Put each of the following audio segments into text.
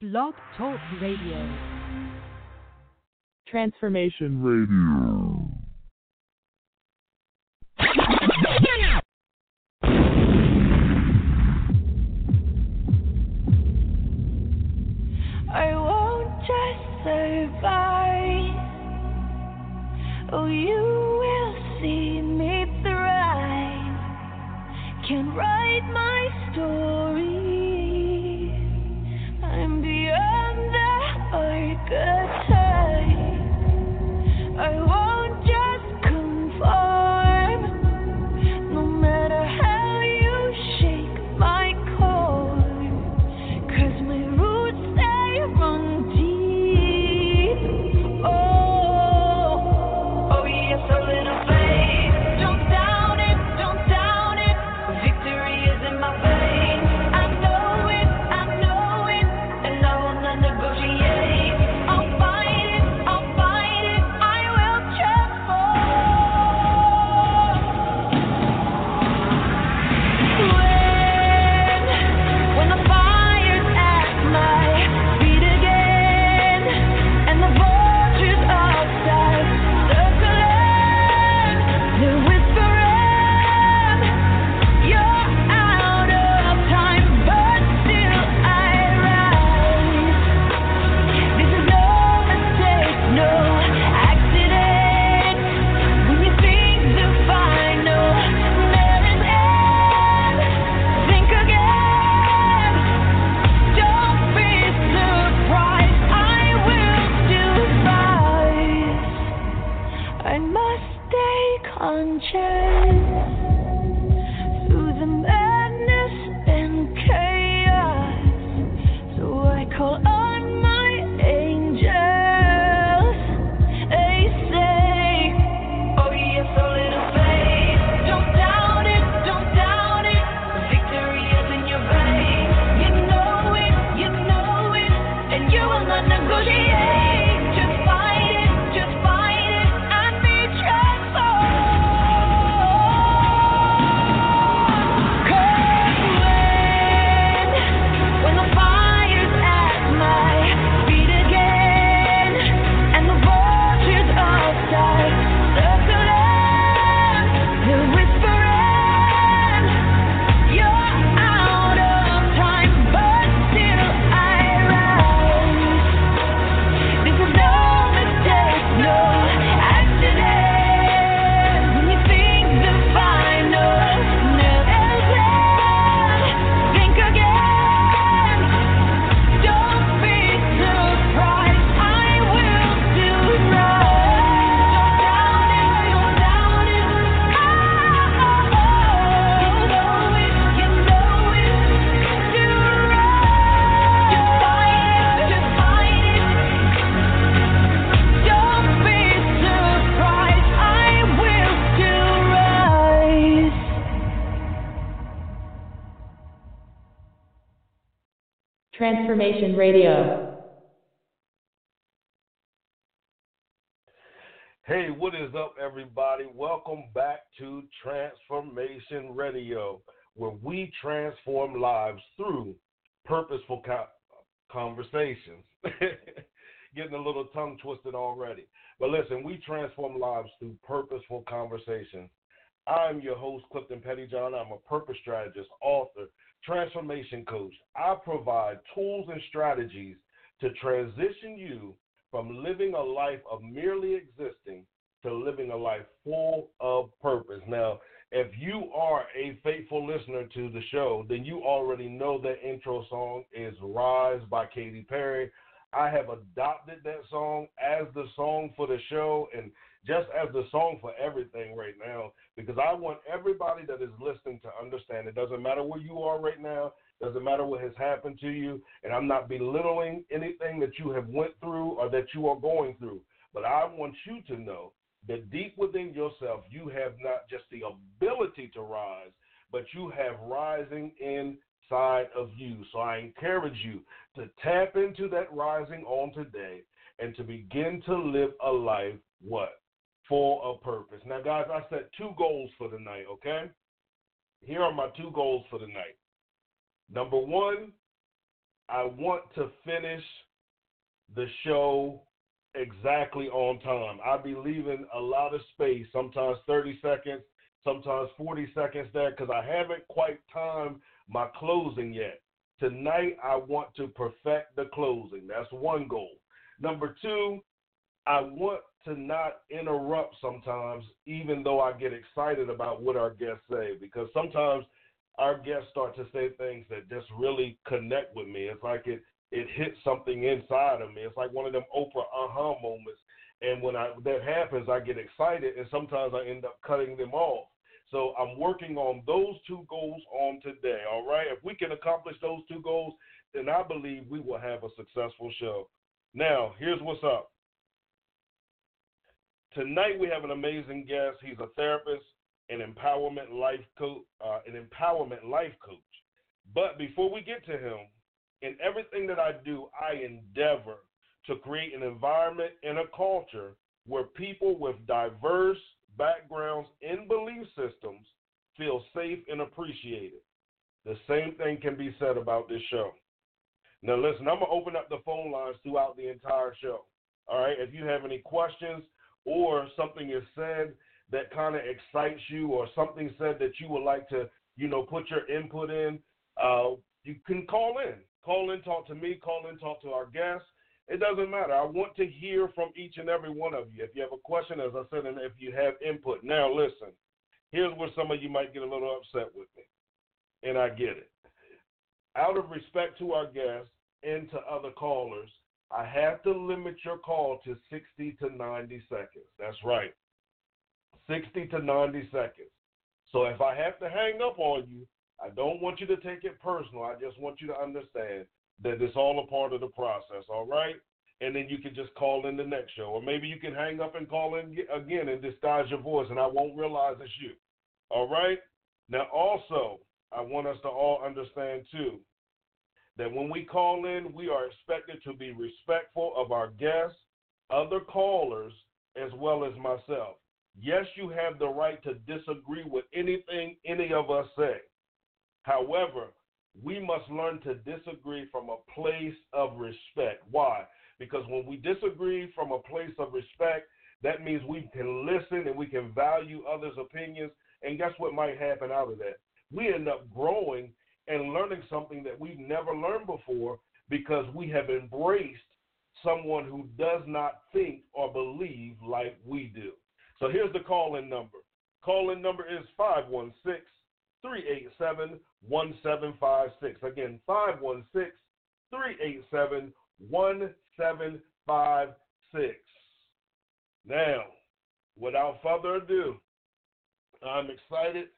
Blog Talk Radio. Transformation Radio. Hey, what is up, everybody? Welcome back to Transformation Radio, where we transform lives through purposeful co- conversations. Getting a little tongue twisted already. But listen, we transform lives through purposeful conversations. I'm your host, Clifton Pettyjohn. I'm a purpose strategist, author, transformation coach. I provide tools and strategies to transition you from living a life of merely existing to living a life full of purpose. Now, if you are a faithful listener to the show, then you already know that intro song is Rise by Katy Perry. I have adopted that song as the song for the show and just as the song for everything right now because I want everybody that is listening to understand it doesn't matter where you are right now, doesn't matter what has happened to you, and I'm not belittling anything that you have went through or that you are going through, but I want you to know that deep within yourself you have not just the ability to rise, but you have rising inside of you. So I encourage you to tap into that rising on today and to begin to live a life what? For a purpose. Now, guys, I set two goals for the night, okay? Here are my two goals for the night. Number one, I want to finish the show exactly on time. I be leaving a lot of space, sometimes 30 seconds, sometimes 40 seconds there, because I haven't quite timed my closing yet. Tonight, I want to perfect the closing. That's one goal. Number two, I want to not interrupt sometimes, even though I get excited about what our guests say, because sometimes our guests start to say things that just really connect with me. It's like it it hits something inside of me. It's like one of them Oprah aha moments. And when I that happens, I get excited, and sometimes I end up cutting them off. So I'm working on those two goals on today. All right, if we can accomplish those two goals, then I believe we will have a successful show. Now, here's what's up. Tonight we have an amazing guest. He's a therapist, an empowerment life coach, uh, an empowerment life coach. But before we get to him, in everything that I do, I endeavor to create an environment and a culture where people with diverse backgrounds and belief systems feel safe and appreciated. The same thing can be said about this show. Now, listen, I'm going to open up the phone lines throughout the entire show. All right, if you have any questions or something is said that kind of excites you or something said that you would like to, you know, put your input in, uh, you can call in. Call in, talk to me, call in, talk to our guests. It doesn't matter. I want to hear from each and every one of you. If you have a question, as I said, and if you have input. Now, listen, here's where some of you might get a little upset with me, and I get it. Out of respect to our guests and to other callers, I have to limit your call to 60 to 90 seconds. That's right. 60 to 90 seconds. So if I have to hang up on you, I don't want you to take it personal. I just want you to understand that it's all a part of the process, all right? And then you can just call in the next show. Or maybe you can hang up and call in again and disguise your voice, and I won't realize it's you, all right? Now, also, I want us to all understand, too, that when we call in, we are expected to be respectful of our guests, other callers, as well as myself. Yes, you have the right to disagree with anything any of us say. However, we must learn to disagree from a place of respect. Why? Because when we disagree from a place of respect, that means we can listen and we can value others' opinions. And guess what might happen out of that? We end up growing and learning something that we've never learned before because we have embraced someone who does not think or believe like we do. So here's the call in number. Call in number is 516 387 1756. Again, 516 387 1756. Now, without further ado, I'm excited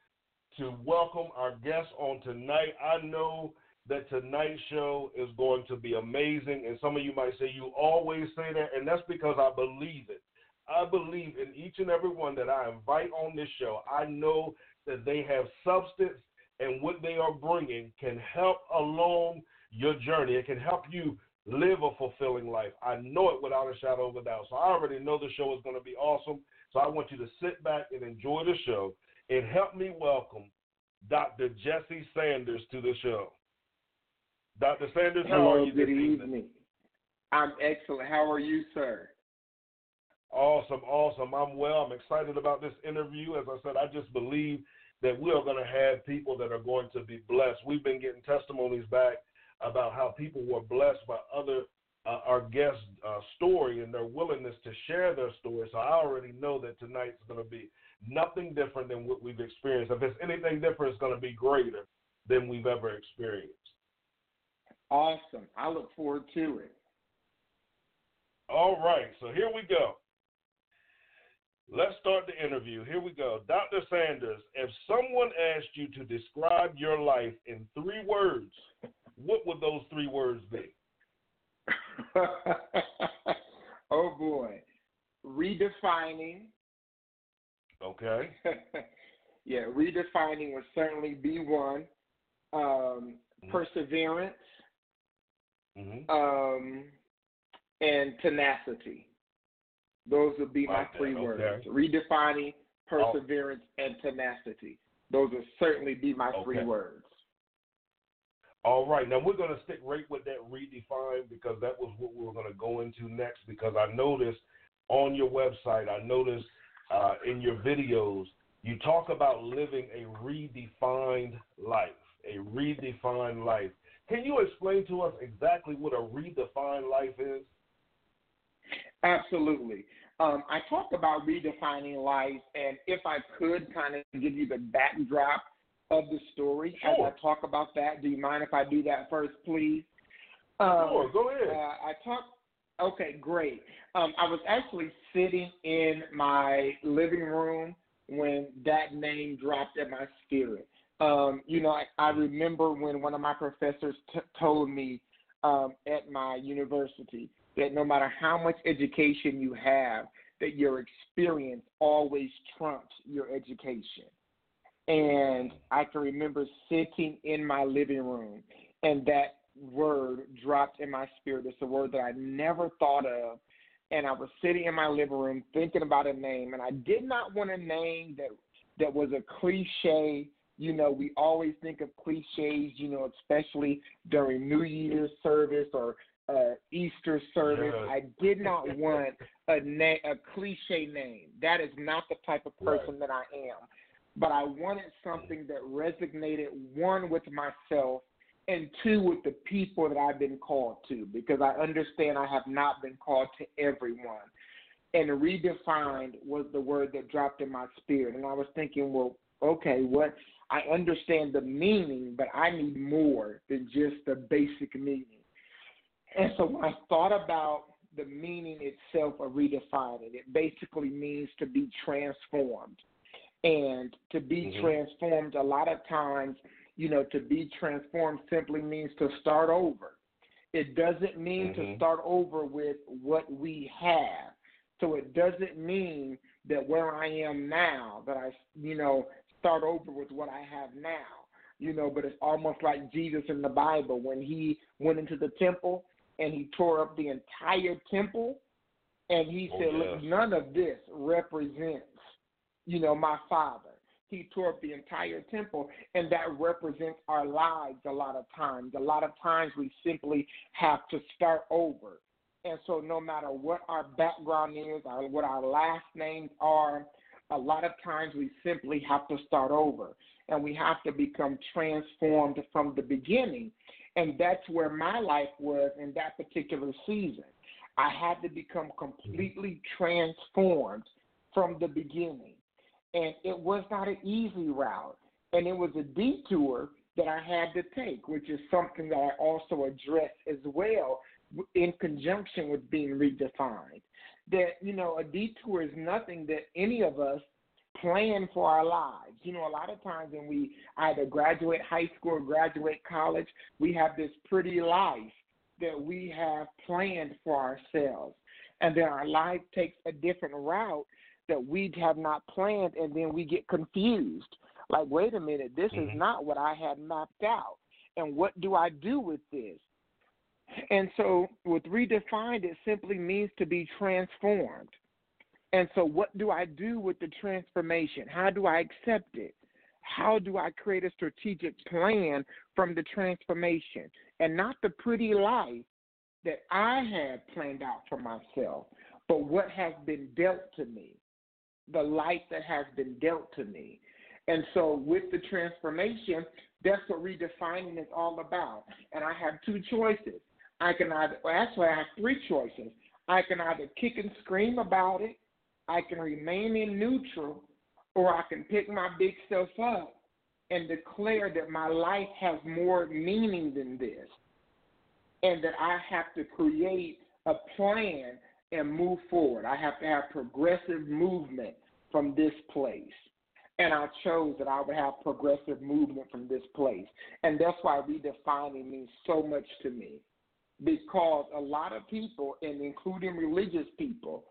to welcome our guests on tonight. I know that tonight's show is going to be amazing, and some of you might say you always say that, and that's because I believe it. I believe in each and every one that I invite on this show. I know that they have substance and what they are bringing can help along your journey. It can help you live a fulfilling life. I know it without a shadow of a doubt. So I already know the show is going to be awesome. So I want you to sit back and enjoy the show and help me welcome Dr. Jesse Sanders to the show. Dr. Sanders, how Hello, are you good this evening? evening. I'm excellent. How are you, sir? Awesome, awesome. I'm well. I'm excited about this interview. As I said, I just believe that we are going to have people that are going to be blessed. We've been getting testimonies back about how people were blessed by other uh, our guest uh, story and their willingness to share their story. So I already know that tonight's going to be nothing different than what we've experienced. If it's anything different, it's going to be greater than we've ever experienced. Awesome. I look forward to it. All right, so here we go. Let's start the interview. Here we go. Dr. Sanders, if someone asked you to describe your life in three words, what would those three words be? oh boy. Redefining. Okay. yeah, redefining would certainly be one. Um, Mhm. perseverance hmm um, and tenacity. Those would be my that, three okay. words. Redefining, perseverance, and tenacity. Those would certainly be my three Okay. words. All right, now we're going to stick right with that redefine because that was what we were going to go into next. Because I noticed on your website, I noticed uh, in your videos, you talk about living a redefined life, a redefined life. Can you explain to us exactly what a redefined life is? Absolutely. Um, I talk about redefining life, and if I could kind of give you the backdrop of the story Sure. as I talk about that, do you mind if I do that first, please? Um, Sure, go ahead. Uh, I talk. Okay, great. Um, I was actually sitting in my living room when that name dropped in my spirit. Um, you know, I, I remember when one of my professors t- told me um, at my university that no matter how much education you have, that your experience always trumps your education. And I can remember sitting in my living room and that word dropped in my spirit. It's a word that I never thought of. And I was sitting in my living room thinking about a name, and I did not want a name that that was a cliche. You know, we always think of cliches, you know, especially during New Year's service or uh, Easter service. Yes. I did not want a na- a cliche name. That is not the type of person that I am. But I wanted something that resonated one with myself and two with the people that I've been called to because I understand I have not been called to everyone. And redefined was the word that dropped in my spirit. And I was thinking, well, okay, what I understand the meaning, but I need more than just the basic meaning. And so when I thought about the meaning itself of redefining, it basically means to be transformed. And to be Mhm. transformed, a lot of times, you know, to be transformed simply means to start over. It doesn't mean to Mhm. start over with what we have. So it doesn't mean that where I am now, that I, you know, start over with what I have now. You know, but it's almost like Jesus in the Bible when he went into the temple and he tore up the entire temple and he Oh, said. Look, none of this represents, you know, my father. He tore up the entire temple, and that represents our lives a lot of times. A lot of times we simply have to start over. And so, no matter what our background is, or what our last names are, a lot of times we simply have to start over. And we have to become transformed from the beginning. And that's where my life was in that particular season. I had to become completely transformed from the beginning. And it was not an easy route. And it was a detour that I had to take, which is something that I also address as well in conjunction with being redefined. That, you know, a detour is nothing that any of us plan for our lives. You know, a lot of times when we either graduate high school or graduate college, we have this pretty life that we have planned for ourselves. And then our life takes a different route that we have not planned, and then we get confused. Like, wait a minute, this is Mhm. not what I had mapped out. And what do I do with this? And so, with redefined, it simply means to be transformed. And so, what do I do with the transformation? How do I accept it? How do I create a strategic plan from the transformation and not the pretty life that I had planned out for myself, but what has been dealt to me, the life that has been dealt to me. And so, with the transformation, that's what redefining is all about. And I have two choices. I can either, well, actually, I have three choices. I can either kick and scream about it, I can remain in neutral, or I can pick my big self up and declare that my life has more meaning than this, and that I have to create a plan and move forward. I have to have progressive movement from this place. And I chose that I would have progressive movement from this place. And that's why redefining means so much to me. Because a lot of people, and including religious people,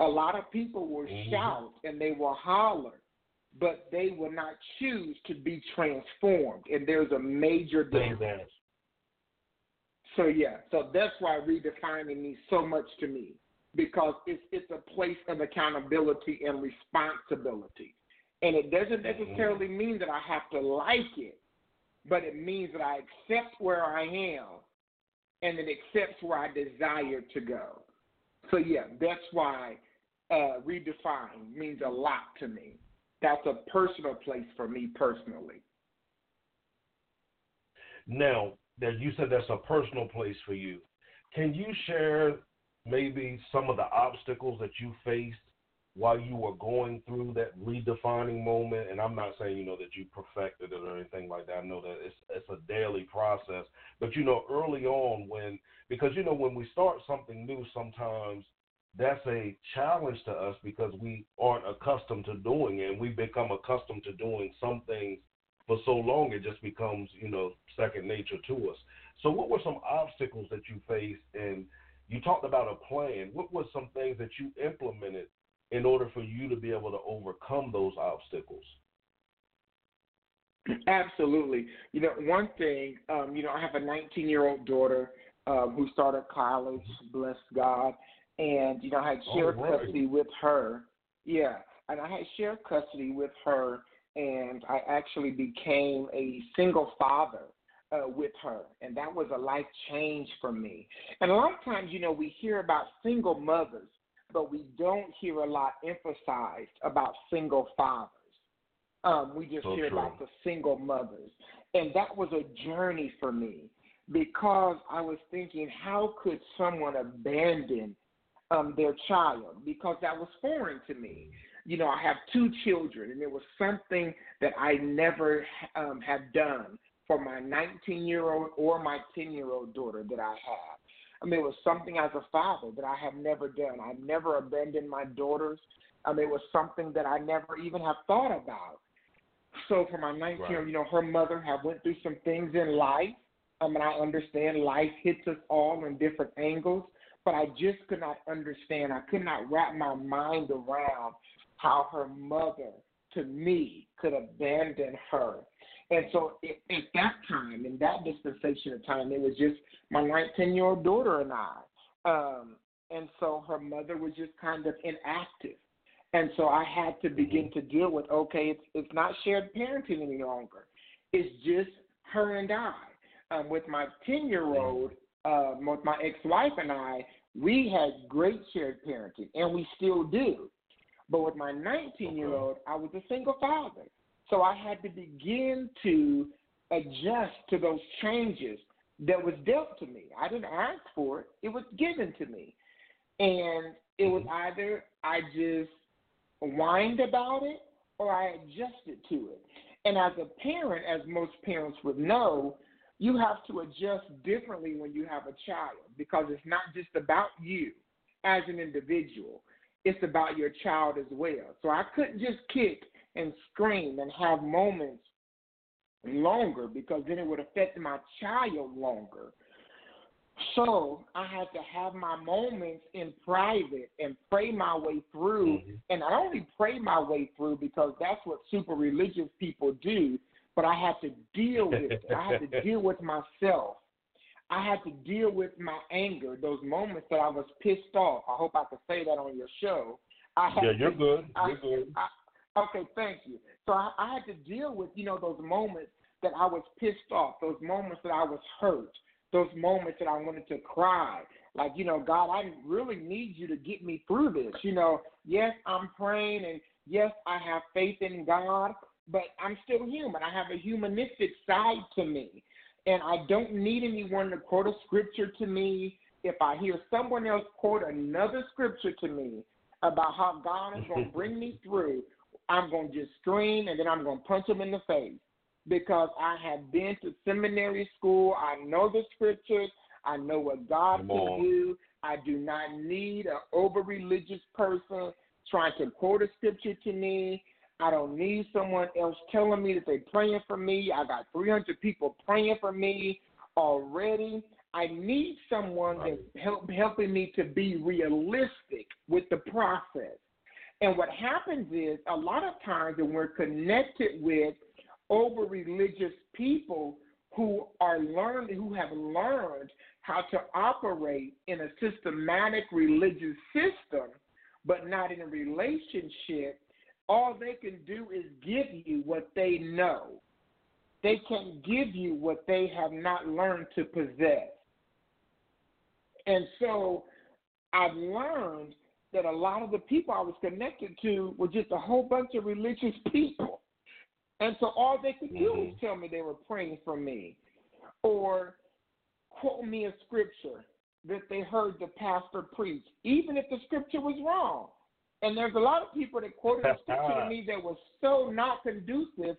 a lot of people will Mhm. shout and they will holler, but they will not choose to be transformed. And there's a major difference. Amen. So yeah, so that's why redefining means so much to me because it's it's a place of accountability and responsibility, and it doesn't necessarily mean that I have to like it, but it means that I accept where I am and it accepts where I desire to go. So, yeah, that's why uh, redefine means a lot to me. That's a personal place for me personally. Now, that you said that's a personal place for you. Can you share maybe some of the obstacles that you faced while you were going through that redefining moment? And I'm not saying you know that you perfected it or anything like that. I know that it's it's a daily process, but you know early on when because you know when we start something new, sometimes that's a challenge to us because we aren't accustomed to doing it and we become accustomed to doing some things for so long it just becomes you know second nature to us so what were some obstacles that you faced and you talked about a plan what were some things that you implemented in order for you to be able to overcome those obstacles Absolutely. You know, one thing, um, you know, I have a 19 year old daughter um, who started college, bless God, and you know, I had shared right. custody with her. Yeah, and I had shared custody with her, and I actually became a single father uh, with her, and that was a life change for me. And a lot of times, you know, we hear about single mothers, but we don't hear a lot emphasized about single fathers. Um, we just So hear true. about the single mothers, and that was a journey for me because I was thinking, how could someone abandon um, their child? Because that was foreign to me. You know, I have two children, and it was something that I never um, have done for my 19 year old or my 10 year old daughter that I have. I mean, it was something as a father that I have never done. I've never abandoned my daughters. I mean, it was something that I never even have thought about. So for my 19 year old, you know, her mother have went through some things in life. I mean, I understand life hits us all in different angles, but I just could not understand. I could not wrap my mind around how her mother, to me, could abandon her. And so at, at that time, in that dispensation of time, it was just my 19 year old daughter and I. Um, and so her mother was just kind of inactive. And so I had to begin to deal with okay, it's it's not shared parenting any longer. It's just her and I. Um, with my ten year old, uh, with my ex wife and I, we had great shared parenting, and we still do. But with my 19 year old, I was a single father. So I had to begin to adjust to those changes that was dealt to me. I didn't ask for it, it was given to me. And it was mm-hmm. either I just whined about it or I adjusted to it. And as a parent, as most parents would know, you have to adjust differently when you have a child because it's not just about you as an individual, it's about your child as well. So I couldn't just kick and scream and have moments longer because then it would affect my child longer. So I had to have my moments in private and pray my way through. Mhm. And I only pray my way through because that's what super religious people do. But I had to deal with it. I had to deal with myself. I had to deal with my anger, those moments that I was pissed off. I hope I could say that on your show. I yeah you're to- good you're good I, okay, thank you. So I, I had to deal with, you know, those moments that I was pissed off, those moments that I was hurt, those moments that I wanted to cry. Like, you know, God, I really need you to get me through this. You know, yes, I'm praying and yes, I have faith in God, but I'm still human. I have a humanistic side to me. And I don't need anyone to quote a scripture to me. If I hear someone else quote another scripture to me about how God is going to bring me through, I'm going to just scream and then I'm going to punch them in the face because I have been to seminary school. I know the scriptures. I know what God Come can on. do. I do not need an over religious person trying to quote a scripture to me. I don't need someone else telling me that they're praying for me. I got 300 people praying for me already. I need someone Right. that's help, helping me to be realistic with the process. And what happens is a lot of times when we're connected with over religious people who are learned who have learned how to operate in a systematic religious system, but not in a relationship, all they can do is give you what they know. they can give you what they have not learned to possess. And so I've learned that a lot of the people I was connected to were just a whole bunch of religious people. And so all they could do was tell me they were praying for me or quote me a scripture that they heard the pastor preach, even if the scripture was wrong. And there's a lot of people that quoted a scripture to me that was so not conducive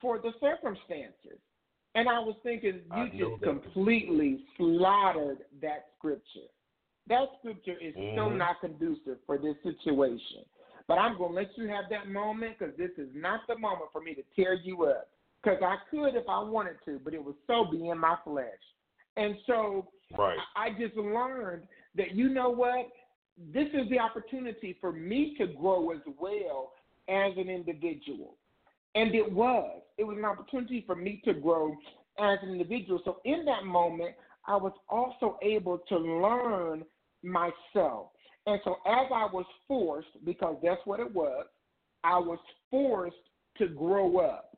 for the circumstances. And I was thinking, you just completely slaughtered that scripture. That scripture is so Mhm. not conducive for this situation. But I'm going to let you have that moment because this is not the moment for me to tear you up. Because I could if I wanted to, but it was so be in my flesh. And so Right. I just learned that you know what? This is the opportunity for me to grow as well as an individual. And it was. It was an opportunity for me to grow as an individual. So in that moment, I was also able to learn myself. And so as I was forced, because that's what it was, I was forced to grow up.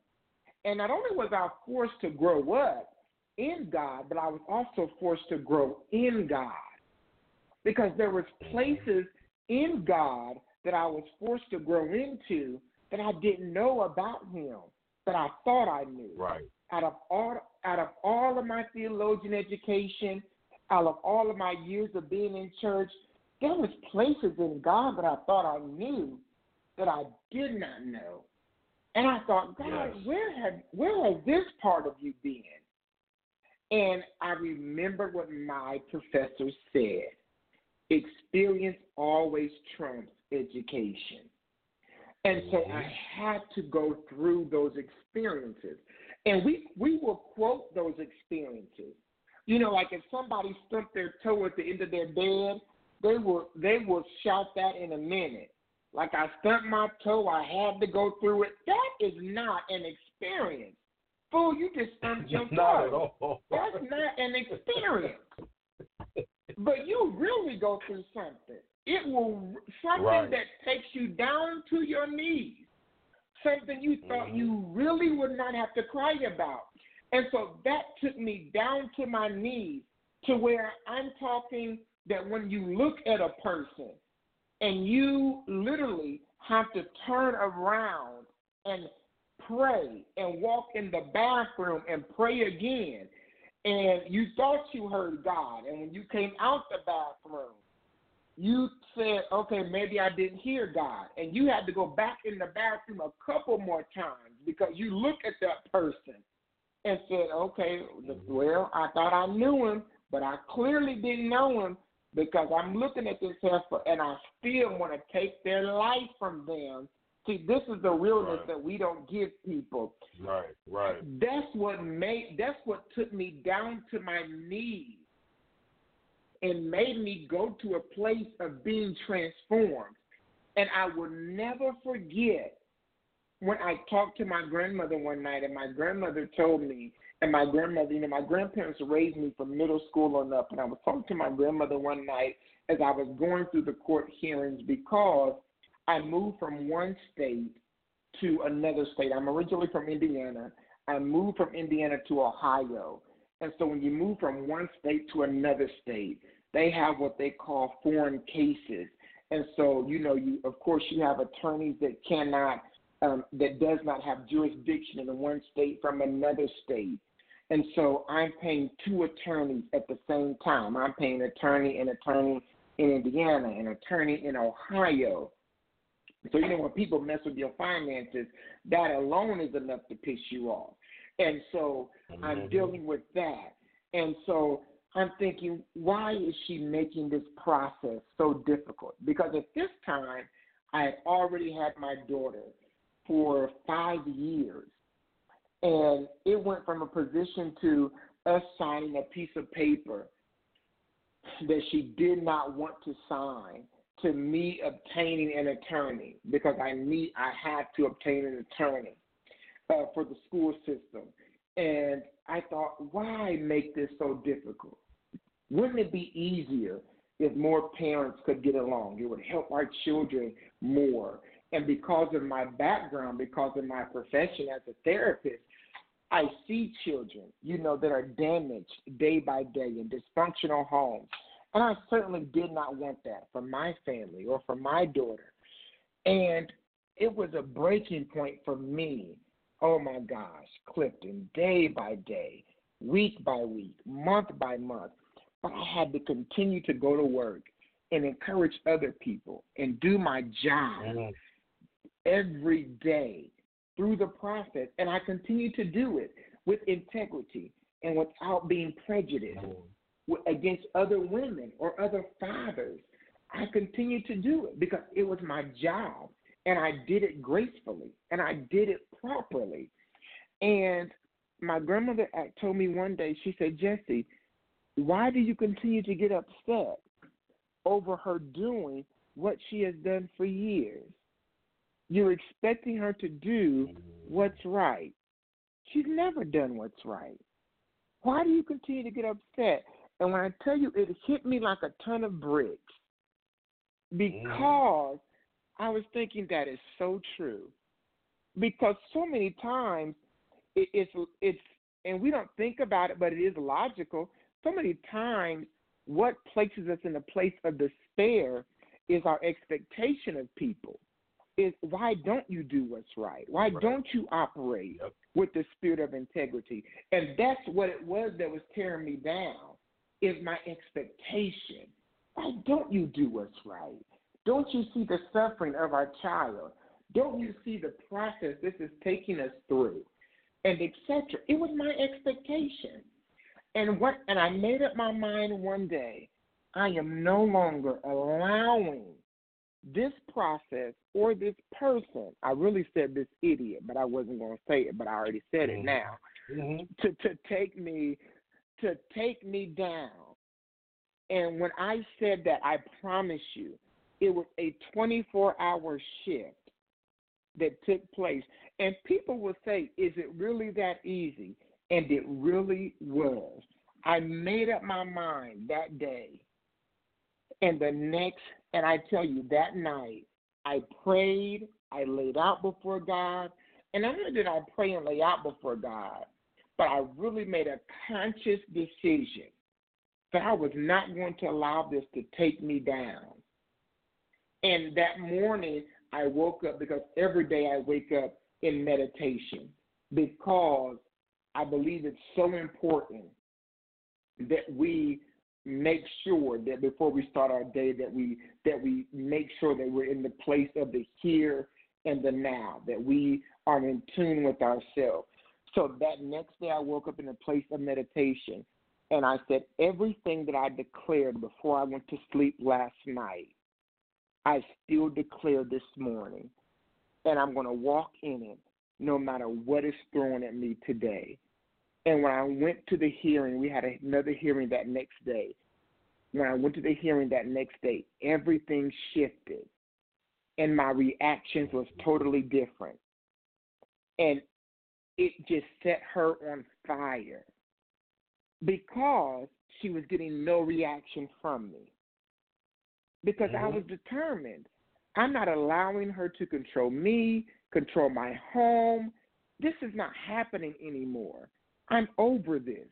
And not only was I forced to grow up in God, but I was also forced to grow in God. Because there was places in God that I was forced to grow into that I didn't know about him, that I thought I knew Right. out of all out of all of my theologian education, out of all of my years of being in church, there was places in God that I thought I knew that I did not know. And I thought, God, Yes. where have where has this part of you been? And I remember what my professor said. Experience always trumps education. And so I mm-hmm. had to go through those experiences. And we we will quote those experiences. You know, like if somebody stumped their toe at the end of their bed, they will they will shout that in a minute. Like I stumped my toe, I had to go through it. That is not an experience. Fool, you just stumped your Not at toe. all. That's not an experience. But you really go through something. It will something Right. that takes you down to your knees. Something you thought mm-hmm. you really would not have to cry about. And so that took me down to my knees to where I'm talking that when you look at a person and you literally have to turn around and pray and walk in the bathroom and pray again and you thought you heard God, and when you came out the bathroom, you said, okay, maybe I didn't hear God, and you had to go back in the bathroom a couple more times because you look at that person and said, okay, well, I thought I knew him, but I clearly didn't know him because I'm looking at this heifer and I still want to take their life from them. See, this is the realness Right. that we don't give people Right. Right. that's what made that's what took me down to my knees and made me go to a place of being transformed and i will never forget when i talked to my grandmother one night and my grandmother told me and my grandmother you know my grandparents raised me from middle school on up and i was talking to my grandmother one night as i was going through the court hearings because i moved from one state to another state. I'm originally from Indiana. I moved from Indiana to Ohio. And so when you move from one state to another state, they have what they call foreign cases. And so, you know, you of course you have attorneys that cannot um, that does not have jurisdiction in one state from another state. And so I'm paying two attorneys at the same time. I'm paying an attorney, an attorney in Indiana, an attorney in Ohio. So you know when people mess with your finances, that alone is enough to piss you off. And so I'm Mhm. dealing with that. And so I'm thinking, why is she making this process so difficult? Because at this time, I had already had my daughter for five years. And it went from a position to us signing a piece of paper that she did not want to sign to me obtaining an attorney because I need I had to obtain an attorney uh, for the school system, and I thought, why make this so difficult? Wouldn't it be easier if more parents could get along? It would help our children more. And because of my background, because of my profession as a therapist, I see children, you know, that are damaged day by day in dysfunctional homes. And I certainly did not want that for my family or for my daughter. And it was a breaking point for me. Oh my gosh, Clifton, day by day, week by week, month by month. But I had to continue to go to work and encourage other people and do my job. Every day through the process. And I continue to do it with integrity and without being prejudiced against other women or other fathers. I continue to do it because it was my job and I did it gracefully and I did it properly. And my grandmother told me one day, she said, Jesse, why do you continue to get upset over her doing what she has done for years? You're expecting her to do mm-hmm. what's right. She's never done what's right. Why do you continue to get upset? And when I tell you, it hit me like a ton of bricks because mm. I was thinking that is so true. Because so many times it, it's it's and we don't think about it, but it is logical. So many times, what places us in a place of despair is our expectation of people. Is why don't you do what's right? Why Right. don't you operate Yep. with the spirit of integrity? And that's what it was that was tearing me down. Is my expectation. Why don't you do what's right? Don't you see the suffering of our child? Don't you see the process this is taking us through? And etc. It was my expectation. And what and I made up my mind one day, I am no longer allowing this process or this person, I really said this idiot, but I wasn't gonna say it, but I already said it Mhm. now Mhm. to to take me to take me down. And when I said that, I promise you, it was a 24-hour shift that took place. And people will say, "Is it really that easy?" And it really was. I made up my mind that day. And the next, and I tell you, that night, I prayed, I laid out before God. And not only did I pray and lay out before God, but I really made a conscious decision that I was not going to allow this to take me down. And that morning, I woke up because every day I wake up in meditation because I believe it's so important that we make sure that before we start our day that we that we make sure that we're in the place of the here and the now that we are in tune with ourselves. So that next day i woke up in a place of meditation and i said everything that i declared before i went to sleep last night i still declare this morning. And i'm going to walk in it no matter what is thrown at me today and when I went to the hearing, we had another hearing that next day. When I went to the hearing that next day, everything shifted. And my reactions was totally different. And it just set her on fire because she was getting no reaction from me. Because I Mhm. was determined. I'm not allowing her to control me, control my home. This is not happening anymore. I'm over this.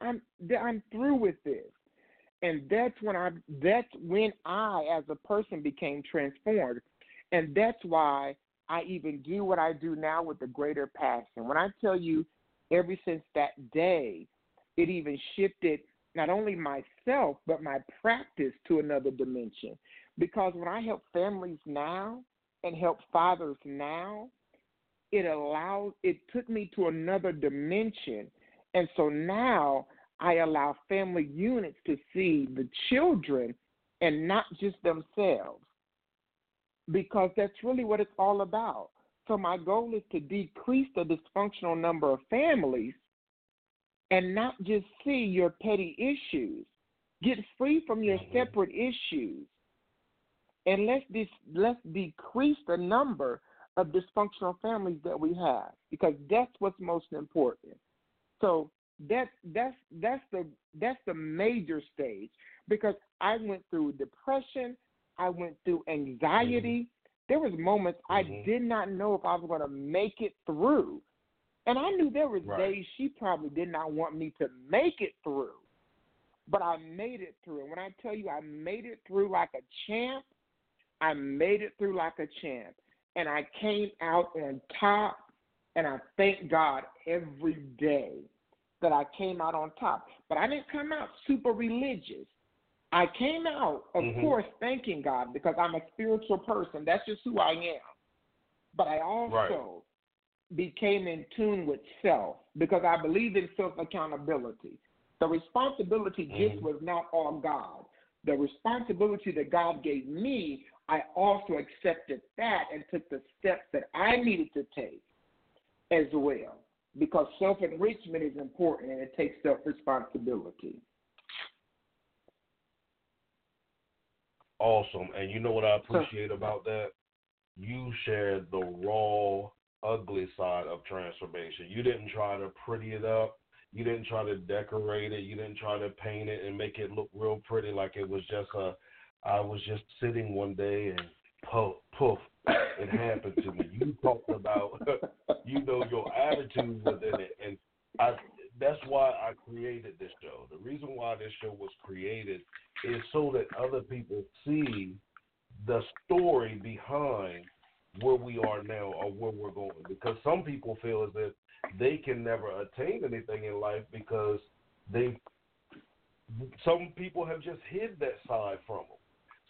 I'm I'm through with this. And that's when I that's when I as a person became transformed. And that's why I even do what I do now with a greater passion. When I tell you ever since that day, it even shifted not only myself but my practice to another dimension. Because when I help families now and help fathers now, it allowed it took me to another dimension. And so now i allow family units to see the children and not just themselves. Because that's really what it's all about. So my goal is to decrease the dysfunctional number of families and not just see your petty issues. Get free from your mm-hmm. separate issues. And let's dis- let's decrease the number of dysfunctional families that we have because that's what's most important. So that's that's that's the that's the major stage because I went through depression, I went through anxiety. There was moments I Mhm. did not know if I was going to make it through. And I knew there was Right. days she probably did not want me to make it through. But I made it through. And when I tell you I made it through like a champ, I made it through like a champ. And I came out on top. And I thank God every day that I came out on top. But I didn't come out super religious. I came out, of Mhm. course, thanking God because I'm a spiritual person. That's just who I am. But I also became in tune with self because I believe in self accountability. The responsibility just Mhm. was not all God. The responsibility that God gave me, I also accepted that and took the steps that I needed to take as well. Because self enrichment is important and it takes self responsibility. Awesome. And you know what I appreciate about that? You shared the raw, ugly side of transformation. You didn't try to pretty it up. You didn't try to decorate it. You didn't try to paint it and make it look real pretty like it was just a I was just sitting one day and poof poof it happened to me. You talked about you know your attitude within it and I that's why I created this show. The reason why this show was created is so that other people see the story behind where we are now or where we're going. Because some people feel as if they can never attain anything in life because they some people have just hid that side from them.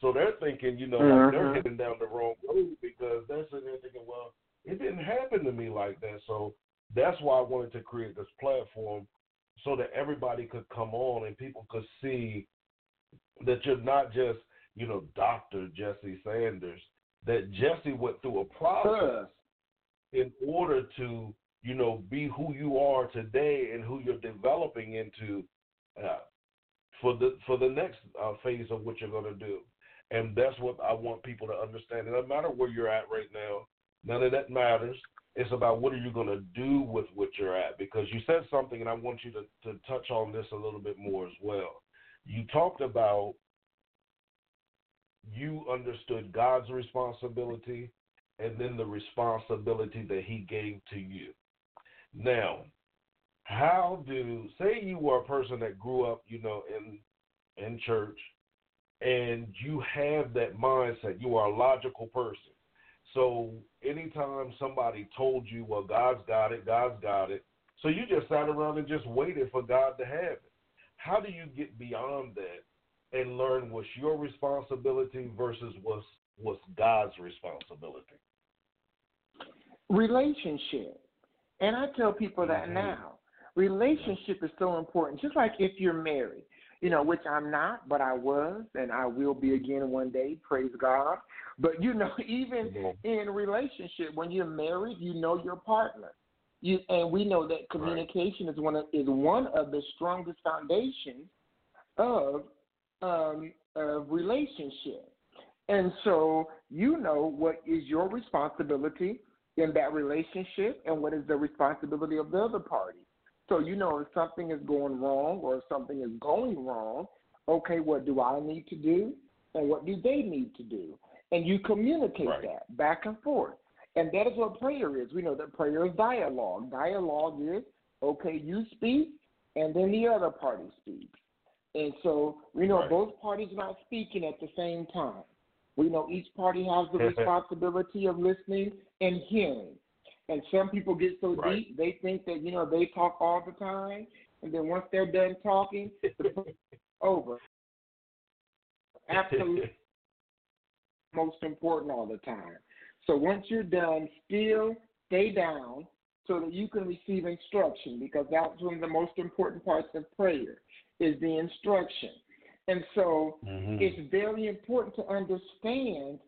So they're thinking, you know, like they're Mhm. heading down the wrong road because they're sitting there thinking, well, it didn't happen to me like that. So that's why I wanted to create this platform so that everybody could come on and people could see that you're not just, you know, Dr. Jesse Sanders, that Jesse went through a process in order to, you know, be who you are today and who you're developing into uh, for the for the next uh, phase of what you're going to do. And that's what I want people to understand. It doesn't matter where you're at right now. None of that matters. It's about what are you going to do with what you're at. Because you said something, and I want you to, to touch on this a little bit more as well. You talked about you understood God's responsibility and then the responsibility that He gave to you. Now, how do say you were a person that grew up, you know, in in church, and you have that mindset, you are a logical person. So anytime somebody told you, well, God's got it, God's got it, so you just sat around and just waited for God to have it. How do you get beyond that and learn what's your responsibility versus what's what's God's responsibility? relationship. And I tell people that Mhm. now. Relationship is so important. Just like if you're married, you know, which I'm not, but I was, and I will be again one day. Praise God. But you know, even Mhm. in relationship, when you're married, you know your partner. You and we know that communication is one of is one of the strongest foundations of um, of relationship. And so you know what is your responsibility in that relationship and what is the responsibility of the other party. So you know if something is going wrong or if something is going wrong, okay, what do I need to do and what do they need to do? And you communicate Right. that back and forth. And that is what prayer is. We know that prayer is dialogue. Dialogue is okay, you speak and then the other party speaks. And so we know Right. both parties are not speaking at the same time. We know each party has the responsibility of listening and hearing. And some people get so Right. deep they think that you know they talk all the time, and then once they're done talking, it's over. Absolutely most important all the time. So once you're done, still stay down so that you can receive instruction because that's one of the most important parts of prayer is the instruction. And so Mhm. it's very important to understand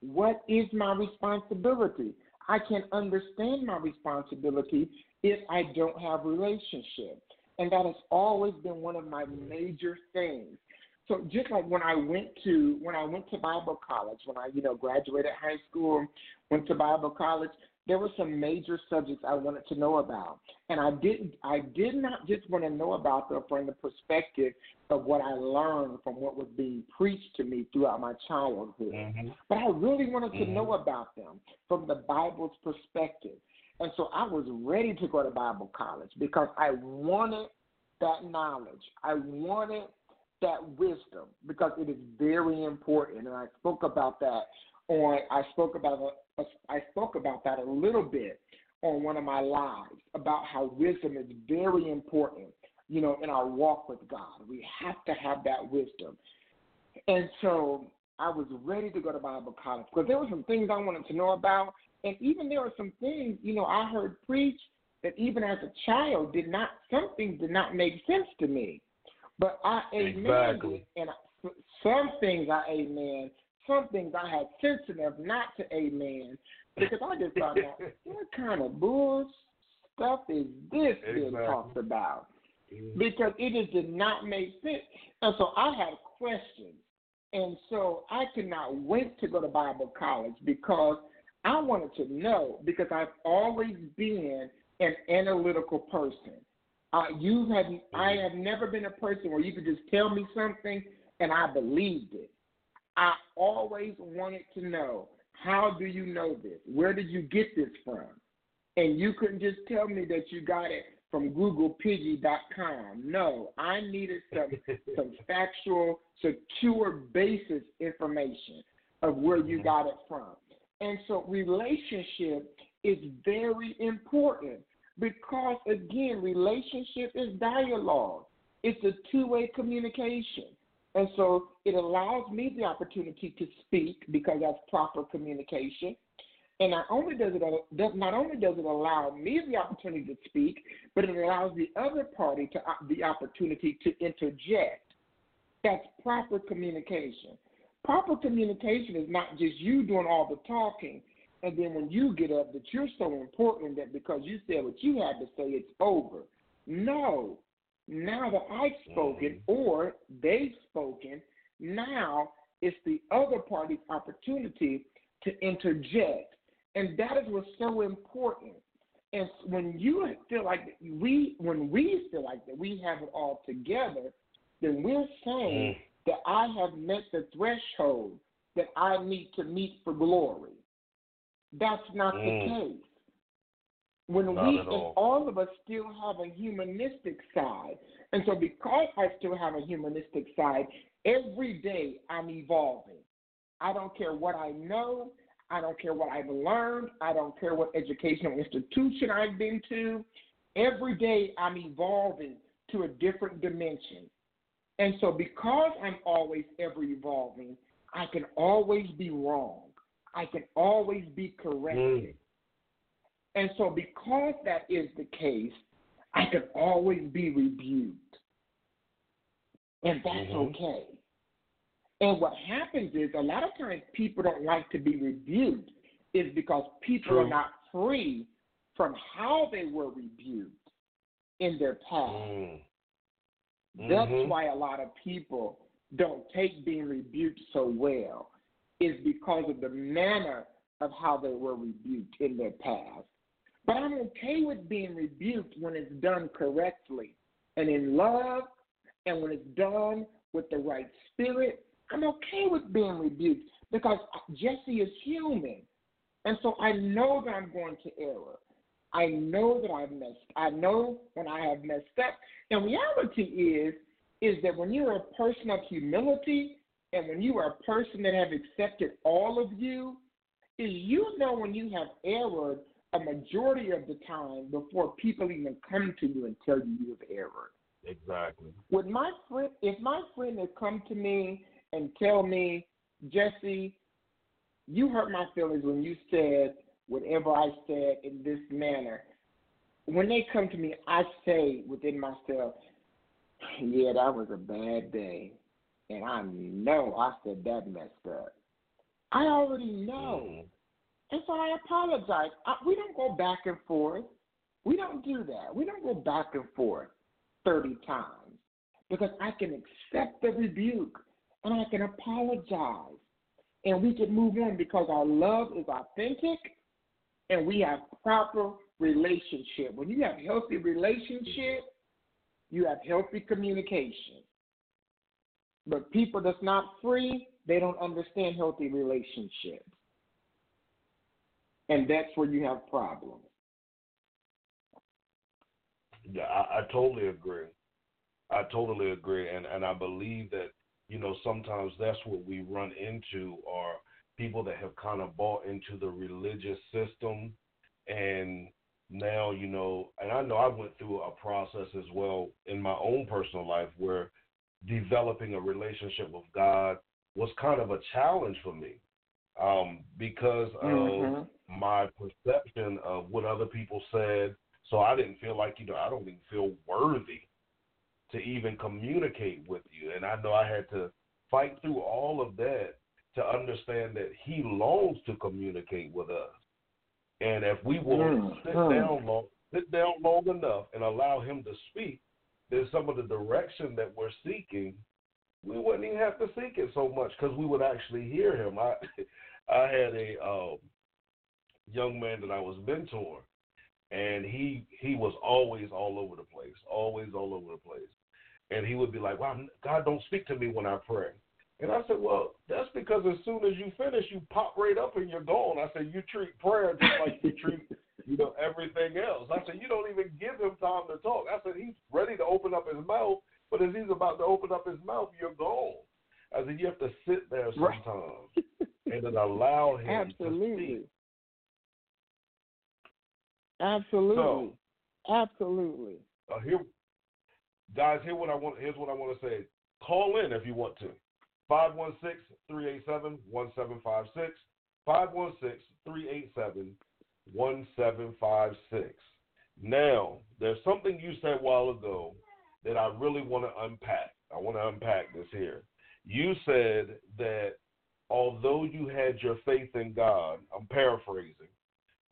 what is my responsibility. I can understand my responsibility if I don't have relationship. And that has always been one of my major things. So just like when I went to when I went to Bible college, when I, you know, graduated high school, went to Bible college, there were some major subjects I wanted to know about. And I didn't I did not just want to know about them from the perspective of what I learned from what was being preached to me throughout my childhood. Mhm. But I really wanted to Mhm. know about them from the Bible's perspective. And so I was ready to go to Bible college because I wanted that knowledge. I wanted that wisdom because it is very important. And I spoke about that on I spoke about I spoke about that a little bit on one of my lives about how wisdom is very important, you know, in our walk with God. We have to have that wisdom. And so I was ready to go to Bible college because there were some things I wanted to know about. And even there were some things, you know, I heard preach that even as a child did not, some things did not make sense to me. But I amen Exactly. and some things I amen, some things I had sense enough not to amen because I just thought, what kind of bull stuff is this being Exactly. talked about? Because it just did not make sense. And so I had questions. And so I could not wait to go to Bible college because I wanted to know because I've always been an analytical person. Uh, you have I have never been a person where you could just tell me something and I believed it. I always wanted to know how do you know this? Where did you get this from? And you couldn't just tell me that you got it from googlepiggy.com. No, I needed some some factual, secure basis information of where you mm-hmm. got it from. And so relationship is very important because again, relationship is dialogue. It's a two-way communication. And so it allows me the opportunity to speak because that's proper communication. And not only does it not only does it allow me the opportunity to speak, but it allows the other party to uh, the opportunity to interject. That's proper communication. Proper communication is not just you doing all the talking, and then when you get up, that you're so important that because you said what you had to say, it's over. No. Now that I've spoken or they've spoken, now it's the other party's opportunity to interject. And that is what's so important. And when you feel like we, when we feel like that we have it all together, then we're saying that I have met the threshold that I need to meet for glory. That's not Mm. the case. When Not we and all. all of us still have a humanistic side. And so because I still have a humanistic side, every day I'm evolving. I don't care what I know, I don't care what I've learned, I don't care what educational institution I've been to. Every day I'm evolving to a different dimension. And so because I'm always ever evolving, I can always be wrong. I can always be corrected. Mm. And so, because that is the case, I can always be rebuked. And that's Mhm. okay. And what happens is a lot of times people don't like to be rebuked, is because people True. are not free from how they were rebuked in their past. Mm. That's Mhm. why a lot of people don't take being rebuked so well, is because of the manner of how they were rebuked in their past. But I'm okay with being rebuked when it's done correctly and in love, and when it's done with the right spirit. I'm okay with being rebuked because Jesse is human. And so I know that I'm going to error. I know that I've messed. I know when I have messed up. And reality is, is that when you're a person of humility, and when you are a person that have accepted all of you, is you know when you have erred a majority of the time before people even come to you and tell you you have erred. Exactly. Would my friend, if my friend had come to me and tell me, Jesse, you hurt my feelings when you said whatever I said in this manner. When they come to me, I say within myself, yeah, that was a bad day. And I know I said that messed up. I already know. Mm. And so I apologize. I, we don't go back and forth. We don't do that. We don't go back and forth 30 times because I can accept the rebuke and I can apologize. And we can move on because our love is authentic and we have proper relationship. When you have healthy relationship, you have healthy communication. But people that's not free, they don't understand healthy relationships. And that's where you have problems. Yeah, I, I totally agree. I totally agree, and and I believe that you know sometimes that's what we run into are people that have kind of bought into the religious system, and now you know, and I know I went through a process as well in my own personal life where developing a relationship with God was kind of a challenge for me um, because of Mhm. My perception of what other people said. So I didn't feel like, you know, I don't even feel worthy to even communicate with you. And I know I had to fight through all of that to understand that he longs to communicate with us. And if we will Mm, sit mm. down long sit down long enough and allow him to speak, then some of the direction that we're seeking, we wouldn't even have to seek it so much because we would actually hear him. I I had a um, young man that I was mentoring, and he he was always all over the place, always all over the place, and he would be like, "Wow, God don't speak to me when I pray." And I said, "Well, that's because as soon as you finish, you pop right up and you're gone." I said, "You treat prayer just like you treat." You know everything else. I said you don't even give him time to talk. I said he's ready to open up his mouth, but as he's about to open up his mouth, you're gone. I said you have to sit there Right. sometimes and then allow him to speak. Absolutely. Absolutely. Absolutely. Uh, here, guys, here what I want. Here's what I want to say. Call in if you want to. 516-387-1756. 516-387-1756. Now, there's something you said a while ago that I really want to unpack. I want to unpack this here. You said that although you had your faith in God, I'm paraphrasing,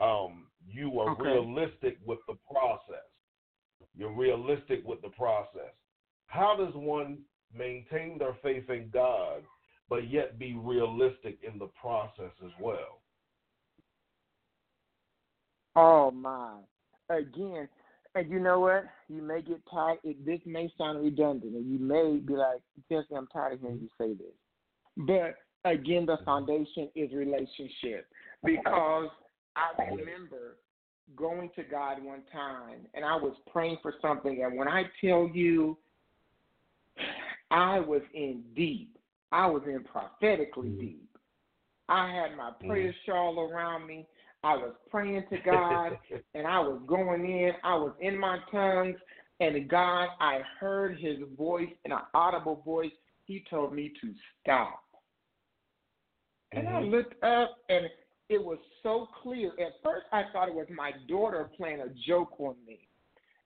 um, you are Okay. realistic with the process. You're realistic with the process. How does one maintain their faith in God but yet be realistic in the process as well? Oh my. Again, and you know what? You may get tired. It, this may sound redundant, and you may be like, Jesse, I'm tired of hearing you say this. But again, the mm-hmm. foundation is relationship. Because I remember going to God one time, and I was praying for something, and when I tell you, I was in deep. I was in prophetically deep. I had my prayer shawl around me. I was praying to God and I was going in. I was in my tongues, and God, I heard His voice in an audible voice. He told me to stop, and I Mhm. looked up, and it was so clear. At first, I thought it was my daughter playing a joke on me,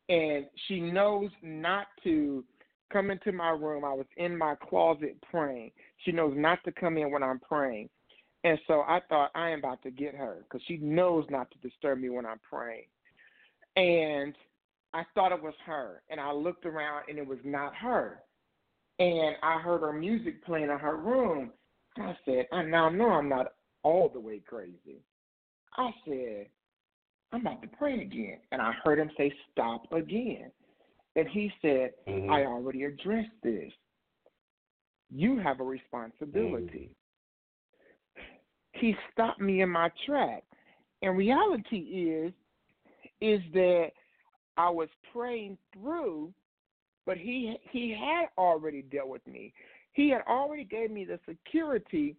and she knows not to come into my room. I was in my closet praying. She knows not to come in when I'm praying. And so I thought I am about to get her because she knows not to disturb me when I'm praying. And I thought it was her. And I looked around and it was not her. And I heard her music playing in her room. I said, I now know I'm not all the way crazy. I said, I'm about to pray again. And I heard him say, Stop again. And he said, Mhm. I already addressed this. You have a responsibility. He stopped me in my track. And reality is is that I was praying through, but he he had already dealt with me. He had already gave me the security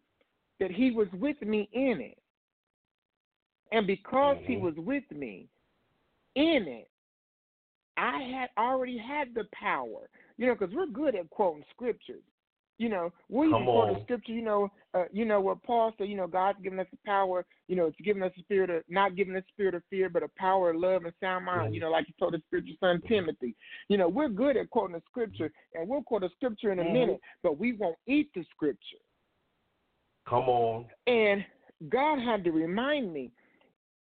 that he was with me in it. And because he Mhm. was with me in it, I had already had the power. You know, because we're good at quoting scriptures. You know, we Come quote a scripture. You know, uh, you know what Paul said. You know, God's given us the power. You know, it's given us a spirit of not giving us a spirit of fear, but a power of love and sound mind. Mhm. You know, like he told his spiritual son Timothy. You know, we're good at quoting the scripture, and we'll quote a scripture in a Mhm. minute, but we won't eat the scripture. Come on. And God had to remind me,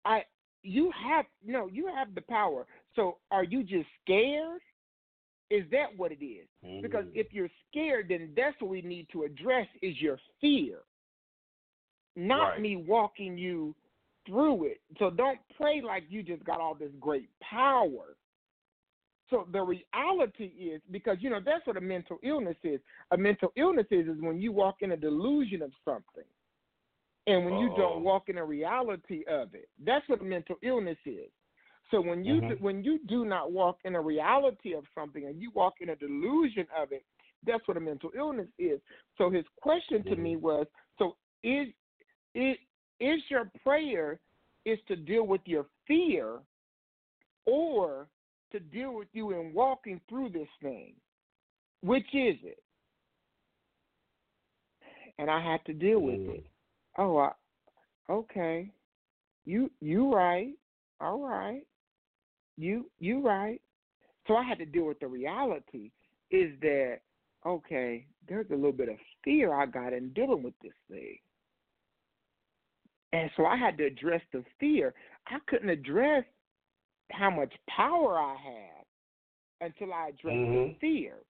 I you have no, you have the power. So are you just scared? Is that what it is? Because Mhm. if you're scared, then that's what we need to address is your fear. Not Right. me walking you through it. So don't pray like you just got all this great power. So the reality is because you know that's what a mental illness is. A mental illness is is when you walk in a delusion of something. And when you Uh-oh. don't walk in a reality of it. That's what a mental illness is. So when you Mhm. when you do not walk in a reality of something and you walk in a delusion of it, that's what a mental illness is. So his question to Mhm. me was, so is is is your prayer is to deal with your fear or to deal with you in walking through this thing? Which is it? And I had to deal with Mm. it. Oh, I, okay. You you right. All right. You you right. So I had to deal with the reality is that okay, there's a little bit of fear I got in dealing with this thing. And so I had to address the fear. I couldn't address how much power I had until I addressed the Mhm. fear.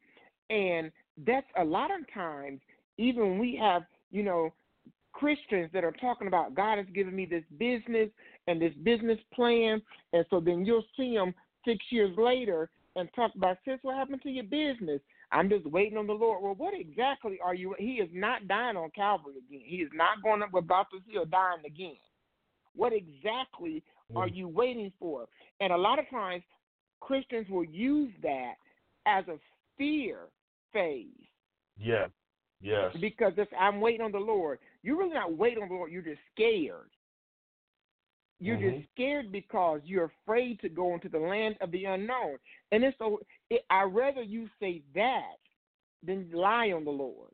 And that's a lot of times, even we have, you know, Christians that are talking about God has given me this business and this business plan, and so then you'll see them six years later and talk about, sis, what happened to your business? I'm just waiting on the Lord. Well, what exactly are you? He is not dying on Calvary again. He is not going up about this hill dying again. What exactly are Mm. you waiting for? And a lot of times, Christians will use that as a fear phase Yes. Yes. because if I'm waiting on the Lord, you're really not waiting on the Lord. You're just scared. You're Mhm. just scared because you're afraid to go into the land of the unknown. And it's so it, I rather you say that than lie on the Lord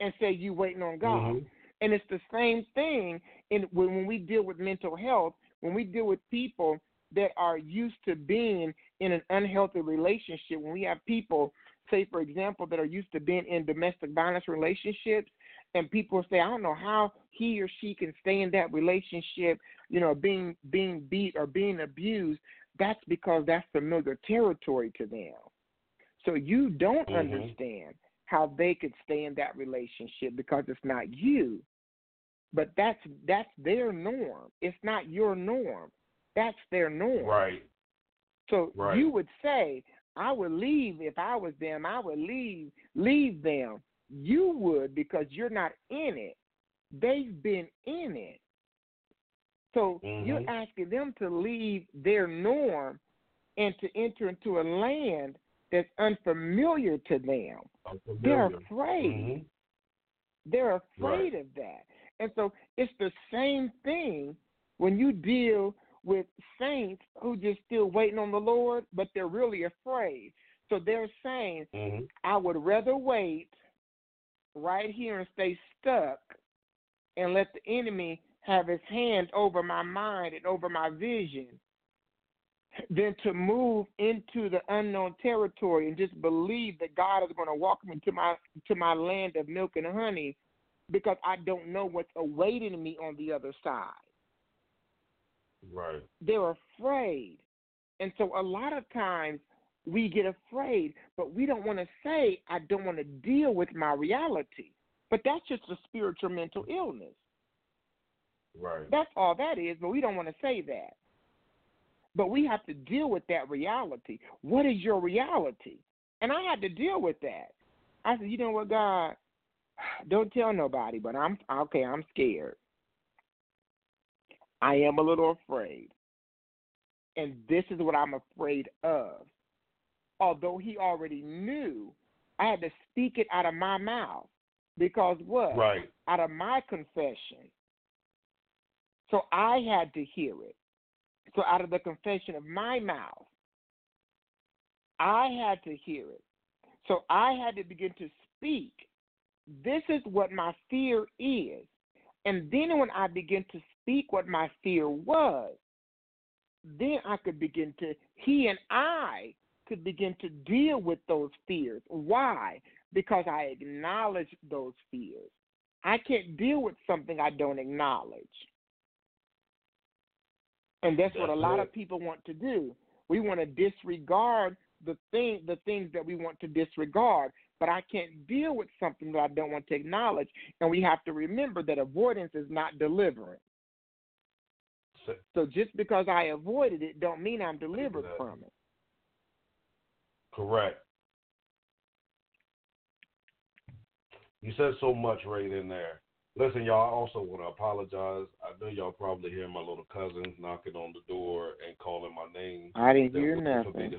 and say you're waiting on God. Mhm. And it's the same thing in when, when we deal with mental health, when we deal with people that are used to being in an unhealthy relationship, when we have people, say for example, that are used to being in domestic violence relationships, and people say, I don't know how he or she can stay in that relationship, you know, being being beat or being abused, that's because that's familiar territory to them. So you don't Mhm. understand how they could stay in that relationship because it's not you. But that's that's their norm. It's not your norm. That's their norm. Right. So Right. you would say, I would leave if I was them, I would leave leave them. You would because you're not in it. They've been in it. So you're Mhm. asking them to leave their norm and to enter into a land that's unfamiliar to them. I'm They're afraid. Mhm. They're afraid of that. And so it's the same thing when you deal with saints who just still waiting on the Lord, but they're really afraid. So they're saying, Mhm. I would rather wait right here and stay stuck and let the enemy have his hand over my mind and over my vision than to move into the unknown territory and just believe that God is going to walk me to my to my land of milk and honey because I don't know what's awaiting me on the other side. Right. They're afraid. And so a lot of times we get afraid, but we don't want to say, I don't want to deal with my reality. But that's just a spiritual mental illness. Right. That's all that is, but we don't want to say that. But we have to deal with that reality. What is your reality? And I had to deal with that. I said, you know what, God, don't tell nobody, but I'm okay, I'm scared. I am a little afraid. And this is what I'm afraid of. Although he already knew, I had to speak it out of my mouth. Because what? Right. Out of my confession. So I had to hear it. So out of the confession of my mouth, I had to hear it. So I had to begin to speak. This is what my fear is. And then when I begin to speak what my fear was, then I could begin to, he and I could begin to deal with those fears. Why? Because I acknowledge those fears. I can't deal with something I don't acknowledge. And that's, what a lot it. of people want to do. We want to disregard the thing the things that we want to disregard, but I can't deal with something that I don't want to acknowledge. And we have to remember that avoidance is not deliverance. So- So just because I avoided it don't mean I'm delivered Exactly. from it. Correct. You said so much right in there. Listen, y'all. I also want to apologize. I know y'all probably hear my little cousins knocking on the door and calling my name. I didn't They're hear nothing.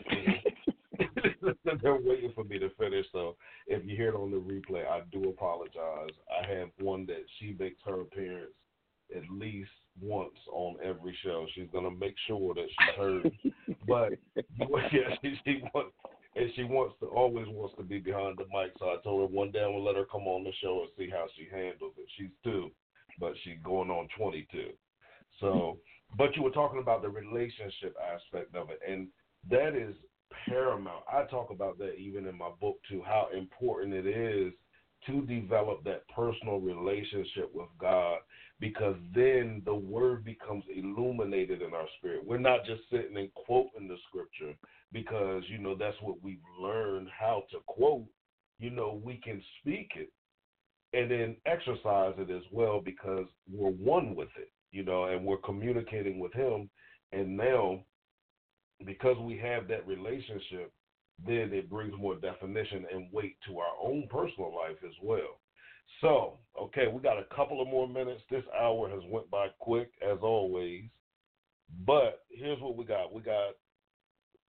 They're waiting for me to finish. So if you hear it on the replay, I do apologize. I have one that she makes her appearance at least once on every show. She's gonna make sure that she's heard. but yeah, she, she wants and she wants to always wants to be behind the mic. So I told her one day I'm gonna let her come on the show and see how she handles it. She's two, but she's going on 22. So, but you were talking about the relationship aspect of it, and that is paramount. I talk about that even in my book too, how important it is to develop that personal relationship with God because then the word becomes illuminated in our spirit. We're not just sitting and quoting the scripture because, you know, that's what we've learned how to quote. You know, we can speak it and then exercise it as well because we're one with it, you know, and we're communicating with Him. And now, because we have that relationship, then it brings more definition and weight to our own personal life as well. So, okay, we got a couple of more minutes. This hour has went by quick as always. But here's what we got. We got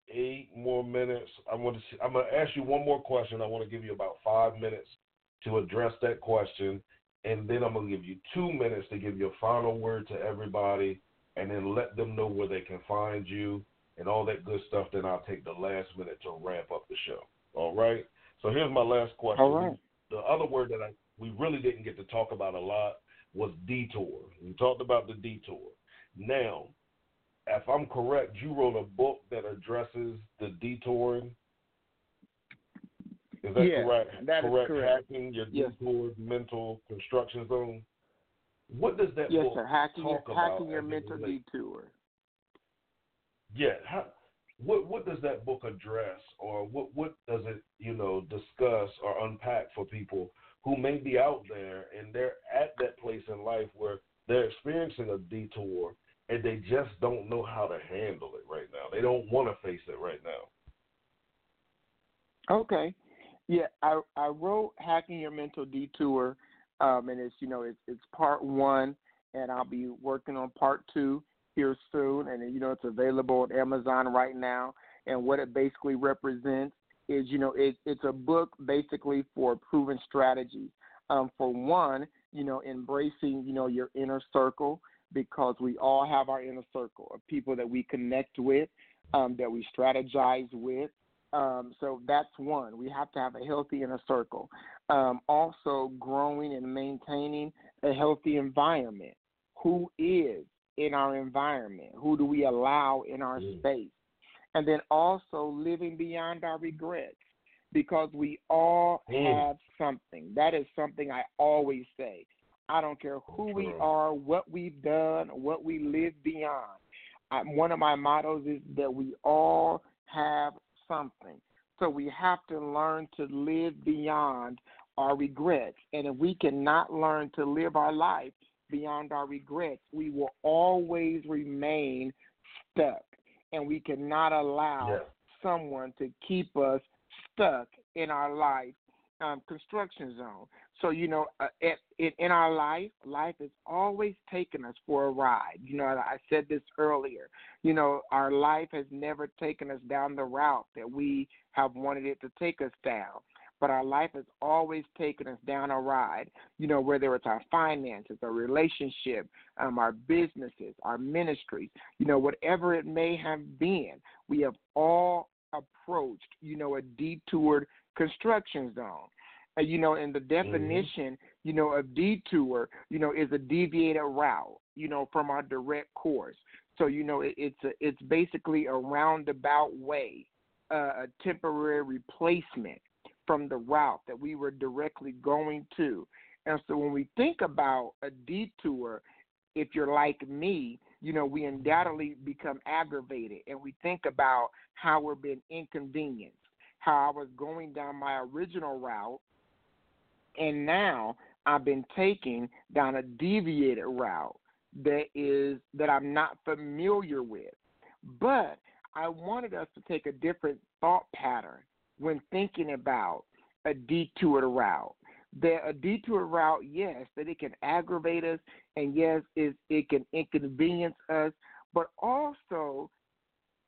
eight more minutes. I'm going to I'm going to ask you one more question. I want to give you about 5 minutes to address that question and then I'm going to give you 2 minutes to give your final word to everybody and then let them know where they can find you and all that good stuff. Then I'll take the last minute to wrap up the show. All right? So here's my last question. All right. The other word that I we really didn't get to talk about a lot was detour. We talked about the detour. Now, if I'm correct, you wrote a book that addresses the detouring. Is that Yes, correct? that is correct. correct. Hacking your Yes. detoured mental construction zone. What does that Yes, book sir. Hacking your, talk about? hacking your mental relates- detour. Yeah. How, what what does that book address, or what what does it you know discuss or unpack for people who may be out there and they're at that place in life where they're experiencing a detour and they just don't know how to handle it right now. They don't want to face it right now. Okay. Yeah, I I wrote hacking your mental detour, um, and it's you know it's it's part one, and I'll be working on part two here soon, and you know it's available on Amazon right now. And what it basically represents is you know it, it's a book basically for proven strategies. Um, for one, you know embracing you know your inner circle because we all have our inner circle of people that we connect with, um, that we strategize with. Um, so that's one. We have to have a healthy inner circle. Um, also, growing and maintaining a healthy environment. Who is in our environment? Who do we allow in our Mm. space? And then also living beyond our regrets because we all Mm. have something. That is something I always say. I don't care who we are, what we've done, what we live beyond. I, one of my mottos is that we all have something. So we have to learn to live beyond our regrets. And if we cannot learn to live our life beyond our regrets, we will always remain stuck. And we cannot allow Yeah. someone to keep us stuck in our life um, construction zone. So you know, uh, it, it, in our life, life is always taking us for a ride. You know, I said this earlier. You know, our life has never taken us down the route that we have wanted it to take us down. But our life has always taken us down a ride. You know, whether it's our finances, our relationship, um, our businesses, our ministries. You know, whatever it may have been, we have all approached. You know, a detoured construction zone. Uh, you know, and the definition, you know, of detour, you know, is a deviated route, you know, from our direct course. So, you know, it, it's a, it's basically a roundabout way, uh, a temporary replacement from the route that we were directly going to. And so, when we think about a detour, if you're like me, you know, we undoubtedly become aggravated, and we think about how we're being inconvenienced, how I was going down my original route and now I've been taking down a deviated route that is that I'm not familiar with. But I wanted us to take a different thought pattern when thinking about a detour route. that a detour route, yes, that it can aggravate us, and yes, it, it can inconvenience us, but also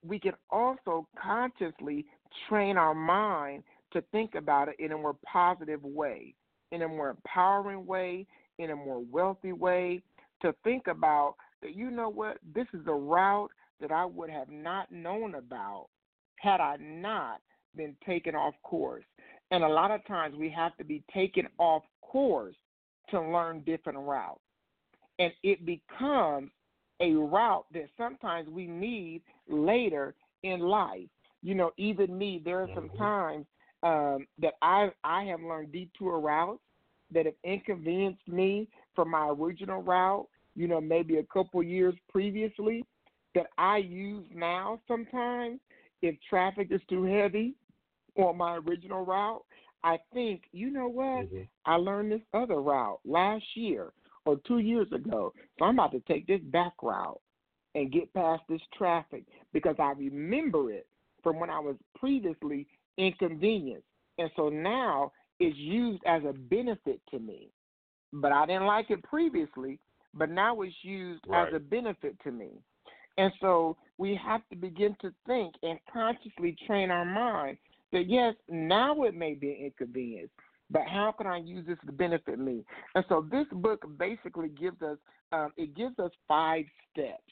we can also consciously train our mind to think about it in a more positive way, in a more empowering way, in a more wealthy way, to think about that, you know what, this is a route that I would have not known about had I not been taken off course. And a lot of times we have to be taken off course to learn different routes. And it becomes a route that sometimes we need later in life. You know, even me, there are some Mhm. times um, that I I have learned detour routes that have inconvenienced me from my original route. You know, maybe a couple years previously that I use now sometimes if traffic is too heavy on my original route. I think, you know what? Mhm. I learned this other route last year or two years ago. So I'm about to take this back route and get past this traffic because I remember it from when I was previously inconvenienced. And so now it's used as a benefit to me. But I didn't like it previously, but now it's used Right. as a benefit to me. And so we have to begin to think and consciously train our mind that yes, now it may be an inconvenience, but how can I use this to benefit me? And so this book basically gives us um, it gives us five steps,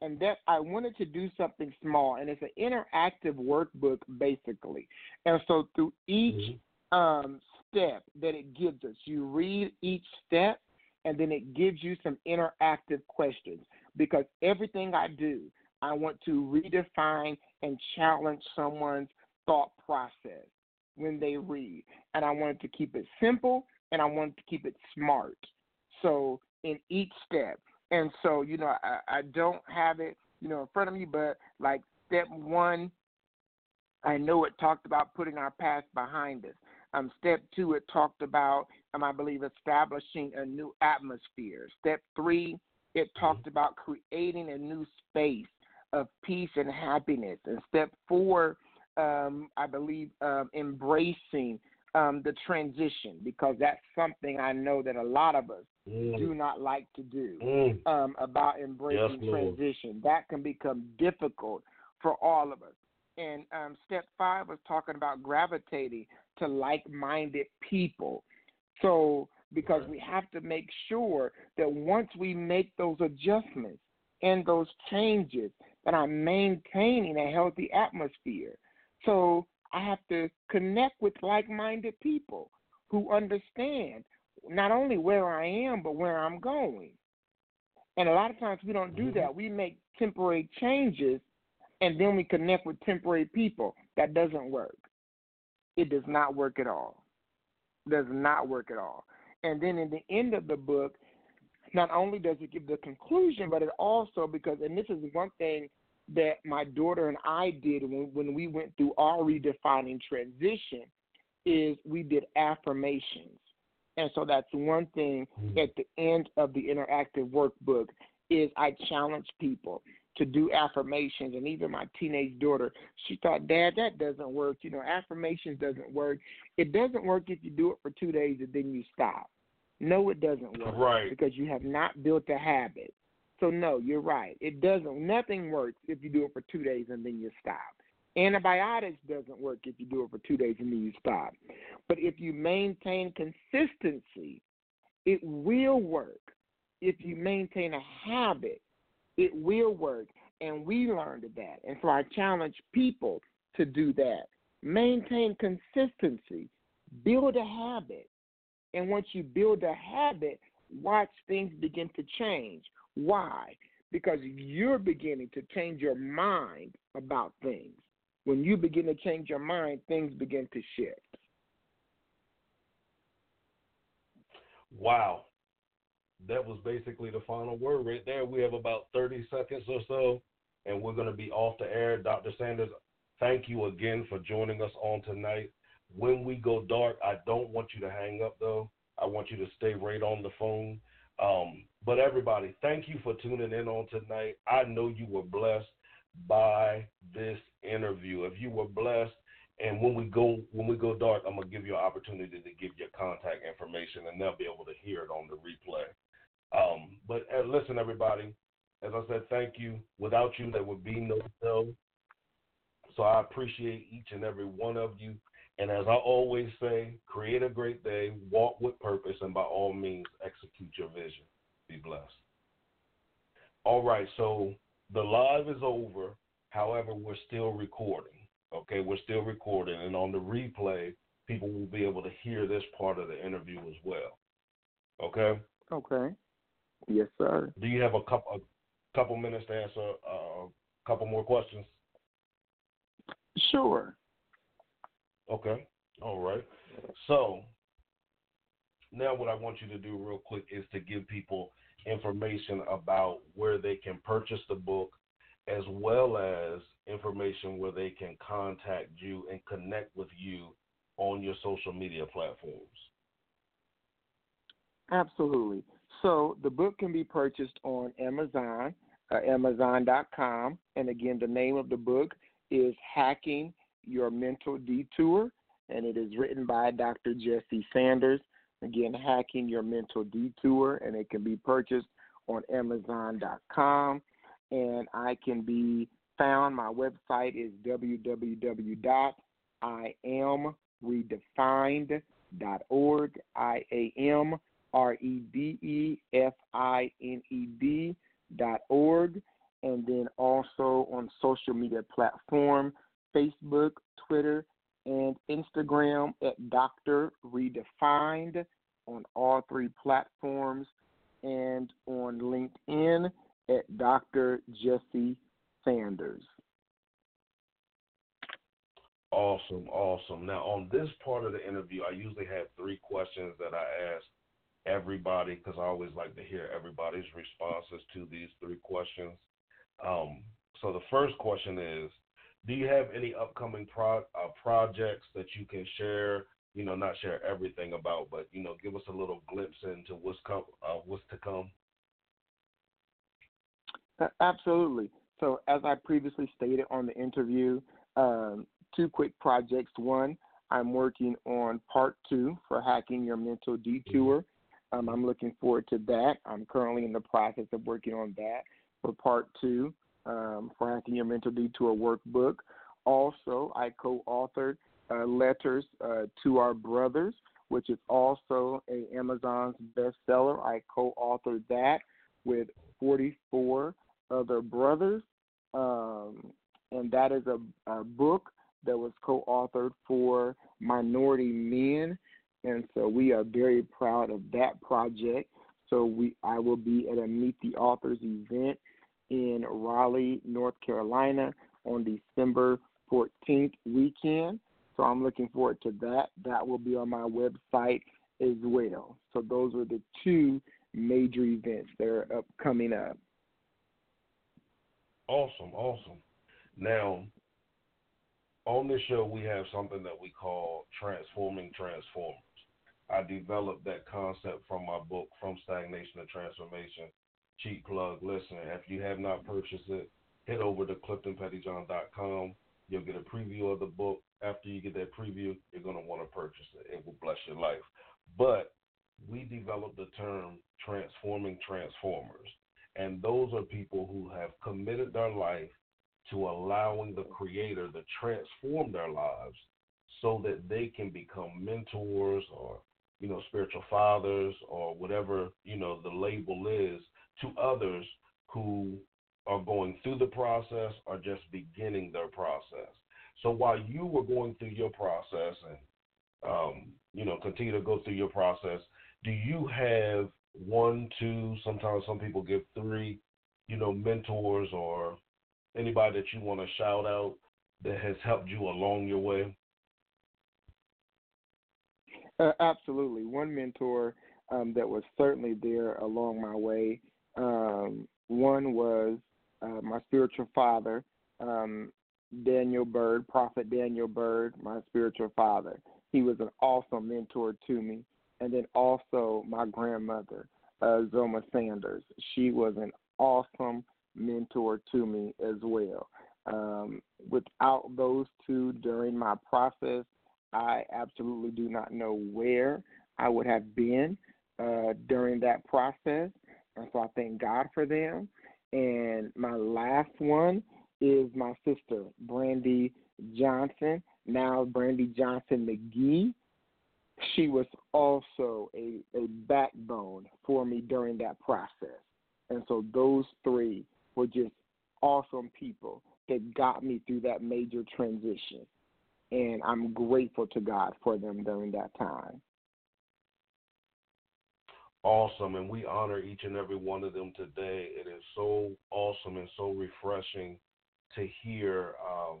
and that I wanted to do something small, and it's an interactive workbook basically. And so through each Mhm. um, step that it gives us, you read each step, and then it gives you some interactive questions because everything I do, I want to redefine and challenge someone's thought process when they read. And I wanted to keep it simple and I wanted to keep it smart. So in each step. And so, you know, I, I don't have it, you know, in front of me, but like step one, I know it talked about putting our past behind us. Um, step two, it talked about, um, I believe, establishing a new atmosphere. Step three, it talked about creating a new space of peace and happiness. And step four, um, I believe, um, embracing um, the transition because that's something I know that a lot of us Mm. do not like to do Mm. um, about embracing Yes, transition. That can become difficult for all of us. And um, step five was talking about gravitating to like minded people. So, because Right. we have to make sure that once we make those adjustments and those changes, that I'm maintaining a healthy atmosphere. So, I have to connect with like minded people who understand not only where I am, but where I'm going. And a lot of times we don't do Mhm. that. We make temporary changes and then we connect with temporary people. That doesn't work. It does not work at all. Does not work at all. And then in the end of the book, not only does it give the conclusion, but it also because and this is one thing that my daughter and I did when, when we went through our redefining transition is we did affirmations. And so that's one thing Mm. at the end of the interactive workbook is I challenge people to do affirmations and even my teenage daughter, she thought, Dad, that doesn't work. You know, affirmations doesn't work. It doesn't work if you do it for two days and then you stop. No, it doesn't work. Right. Because you have not built a habit. So no, you're right. It doesn't nothing works if you do it for two days and then you stop. Antibiotics doesn't work if you do it for two days and then you stop. But if you maintain consistency, it will work. If you maintain a habit, it will work. And we learned that. And so I challenge people to do that. Maintain consistency. Build a habit. And once you build a habit, watch things begin to change. Why? Because you're beginning to change your mind about things. When you begin to change your mind, things begin to shift. Wow. That was basically the final word right there. We have about 30 seconds or so, and we're going to be off the air. Dr. Sanders, thank you again for joining us on tonight. When we go dark, I don't want you to hang up, though. I want you to stay right on the phone. Um, but everybody, thank you for tuning in on tonight. I know you were blessed by this interview. If you were blessed And when we go when we go dark, I'm gonna give you an opportunity to give your contact information, and they'll be able to hear it on the replay. Um, but uh, listen, everybody, as I said, thank you. Without you, there would be no show. So I appreciate each and every one of you. And as I always say, create a great day, walk with purpose, and by all means, execute your vision. Be blessed. All right, so the live is over. However, we're still recording. Okay, we're still recording, and on the replay, people will be able to hear this part of the interview as well. Okay. Okay. Yes, sir. Do you have a couple a couple minutes to answer uh, a couple more questions? Sure. Okay. All right. So now what I want you to do real quick is to give people information about where they can purchase the book as well as information where they can contact you and connect with you on your social media platforms. Absolutely. So the book can be purchased on Amazon, uh, Amazon.com, and again, the name of the book is Hacking Your Mental Detour, and it is written by Dr. Jesse Sanders. Again, Hacking Your Mental Detour, and it can be purchased on Amazon.com, and I can be found. My website is www.iamredefined.org. I A M R E D E F I N E D dot org, and then also on social media platform Facebook, Twitter, and Instagram at Dr. Redefined on all three platforms, and on LinkedIn at Dr. Jesse Sanders. Awesome, awesome. Now, on this part of the interview, I usually have three questions that I ask everybody because I always like to hear everybody's responses to these three questions. Um, so the first question is, do you have any upcoming pro- uh, projects that you can share? You know, not share everything about, but you know, give us a little glimpse into what's come, uh, what's to come. Absolutely. So, as I previously stated on the interview, um, two quick projects. One, I'm working on part two for hacking your mental detour. Um, I'm looking forward to that. I'm currently in the process of working on that for part two um, hacking your mental detour workbook. Also, I co-authored uh, letters uh, to our brothers, which is also a Amazon's bestseller. I co-authored that with 44 other brothers, um, and that is a, a book that was co-authored for minority men, and so we are very proud of that project. So we, I will be at a Meet the Authors event in Raleigh, North Carolina, on December 14th weekend. So I'm looking forward to that. That will be on my website as well. So those are the two major events that are up coming up. Awesome, awesome. Now, on this show, we have something that we call transforming transformers. I developed that concept from my book, From Stagnation to Transformation. Cheap plug. Listen, if you have not purchased it, head over to CliftonPettyjohn.com. You'll get a preview of the book. After you get that preview, you're going to want to purchase it. It will bless your life. But we developed the term transforming transformers. And those are people who have committed their life to allowing the Creator to transform their lives so that they can become mentors or, you know, spiritual fathers or whatever, you know, the label is to others who are going through the process or just beginning their process. So while you were going through your process and, um, you know, continue to go through your process, do you have one, two, sometimes some people give three, you know, mentors or anybody that you want to shout out that has helped you along your way? Uh, absolutely. One mentor um, that was certainly there along my way. Um, one was uh, my spiritual father, um, Daniel Bird, Prophet Daniel Bird, my spiritual father. He was an awesome mentor to me. And then also my grandmother, uh, Zoma Sanders. She was an awesome mentor to me as well. Um, without those two during my process, I absolutely do not know where I would have been uh, during that process. And so I thank God for them. And my last one is my sister, Brandy Johnson, now Brandy Johnson McGee. She was also a, a backbone for me during that process. And so those three were just awesome people that got me through that major transition. And I'm grateful to God for them during that time. Awesome, and we honor each and every one of them today. It is so awesome and so refreshing to hear um,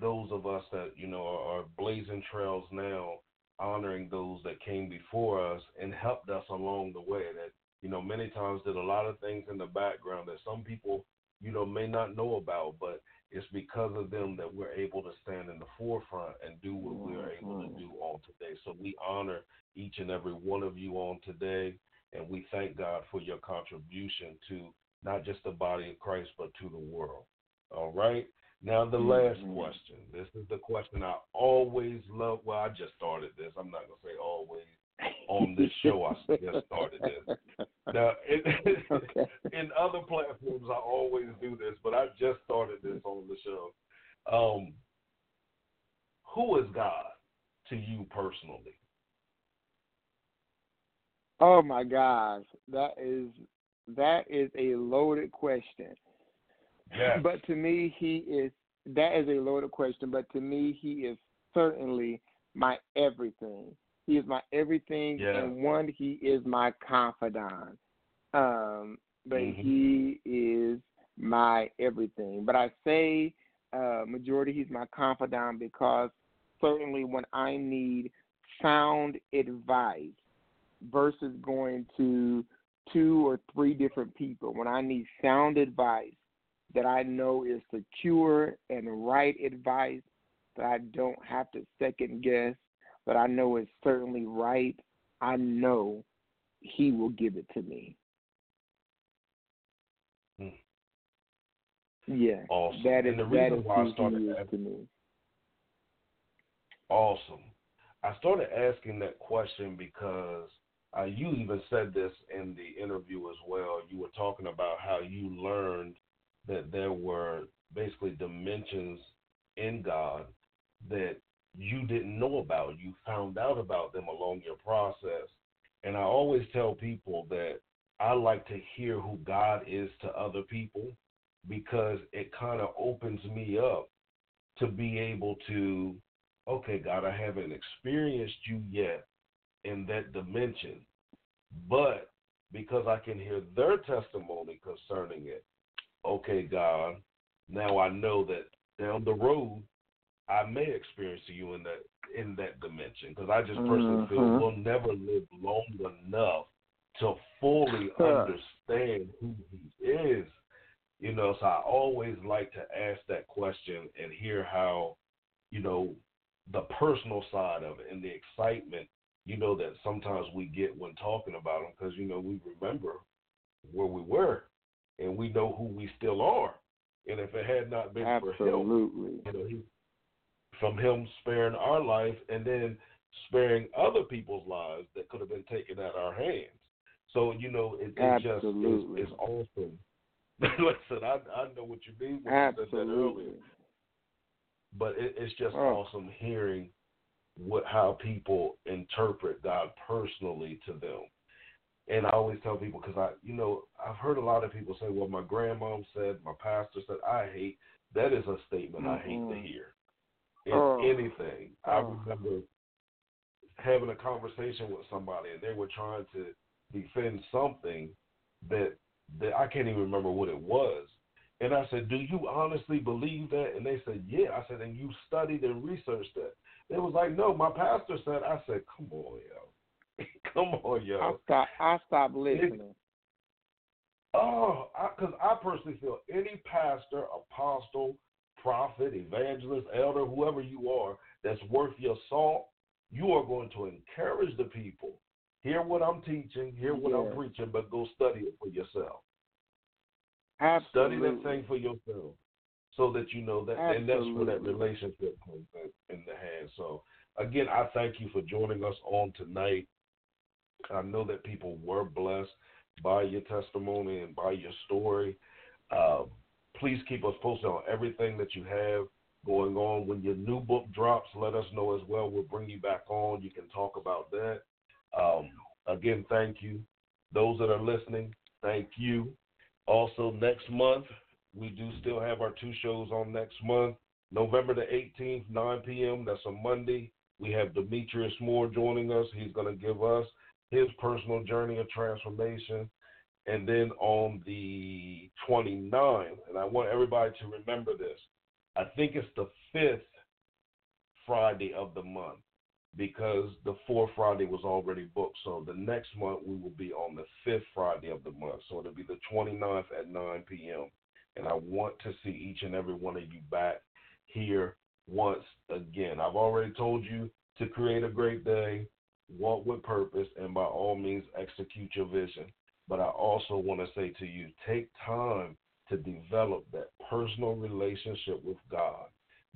those of us that you know are, are blazing trails now, honoring those that came before us and helped us along the way. That you know many times did a lot of things in the background that some people you know may not know about, but it's because of them that we're able to stand in the forefront and do what we are able to do on today. So we honor each and every one of you on today, and we thank God for your contribution to not just the body of Christ, but to the world. All right. Now, the last Mhm. question. This is the question I always love. Well, I just started this. I'm not going to say always. On this show, I just started this. Now, in, Okay. in other platforms, I always do this, but I just started this on the show. Um, who is God to you personally? Oh my gosh, that is that is a loaded question. Yes. But to me, he is that is a loaded question. But to me, he is certainly my everything. He is my everything, Yeah. and one, he is my confidant. Um, but Mhm. he is my everything. But I say uh, majority, he's my confidant because certainly when I need sound advice versus going to two or three different people, when I need sound advice that I know is secure and right advice that I don't have to second guess, that I know it's certainly right, I know he will give it to me. Hmm. Yeah. Awesome. That is And the reason is why I started asking- to me. Awesome. I started asking that question because uh, you even said this in the interview as well. You were talking about how you learned that there were basically dimensions in God that you didn't know about. You found out about them along your process. And I always tell people that I like to hear who God is to other people because it kind of opens me up to be able to okay, God, I haven't experienced you yet in that dimension, but because I can hear their testimony concerning it, okay, God, now I know that down the road I may experience you in that in that dimension because I just personally feel Mhm. we'll never live long enough to fully Huh. understand who He is. You know, so I always like to ask that question and hear how, you know, the personal side of it and the excitement, you know, that sometimes we get when talking about him because, you know, we remember where we were and we know who we still are. And if it had not been for him, Absolutely. you know, he, from him sparing our life and then sparing other people's lives that could have been taken at our hands. So, you know, it, it just Absolutely. is, is awesome. Listen, I, I know what you mean when you said that earlier Absolutely. but it, it's just Oh. awesome hearing what how people interpret God personally to them. And I always tell people because I, you know, I've heard a lot of people say, "Well, my grandmom said, my pastor said." I hate that is a statement I hate to Mhm. hear. In Oh. anything, I Oh. remember having a conversation with somebody, and they were trying to defend something that that I can't even remember what it was. And I said, "Do you honestly believe that?" And they said, "Yeah." I said, "And you studied and researched that?" It was like, "No, my pastor said." I said, "Come on, yo, come on, yo. I stop. I stopped listening. Oh, because I, personally feel any pastor, apostle, prophet, evangelist, elder, whoever you are, that's worth your salt, you are going to encourage the people. Hear what I'm teaching, hear what I'm preaching, but go study it for yourself. Absolutely. Study that thing for yourself. so that you know that, Absolutely. and that's where that relationship comes in, the hand. So again, I thank you for joining us on tonight. I know that people were blessed by your testimony and by your story. Uh, please keep us posted on everything that you have going on. When your new book drops, let us know as well. We'll bring you back on. You can talk about that. Um, again, thank you. Those that are listening, thank you. Also, next month, we do still have our two shows on next month. November the 18th, 9 p.m., that's a Monday. We have Demetrius Moore joining us. He's going to give us his personal journey of transformation. And then on the 29th, and I want everybody to remember this, I think it's the fifth Friday of the month because the fourth Friday was already booked. So the next month we will be on the fifth Friday of the month. So it'll be the 29th at 9 p.m. And I want to see each and every one of you back here once again. I've already told you to create a great day, walk with purpose, and by all means execute your vision. But I also want to say to you, take time to develop that personal relationship with God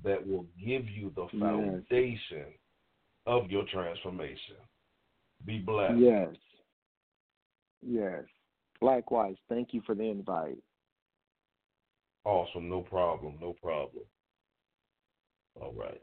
that will give you the Yes. foundation of your transformation. Be blessed. Yes. Yes. Likewise, thank you for the invite. Awesome. No problem. No problem. All right.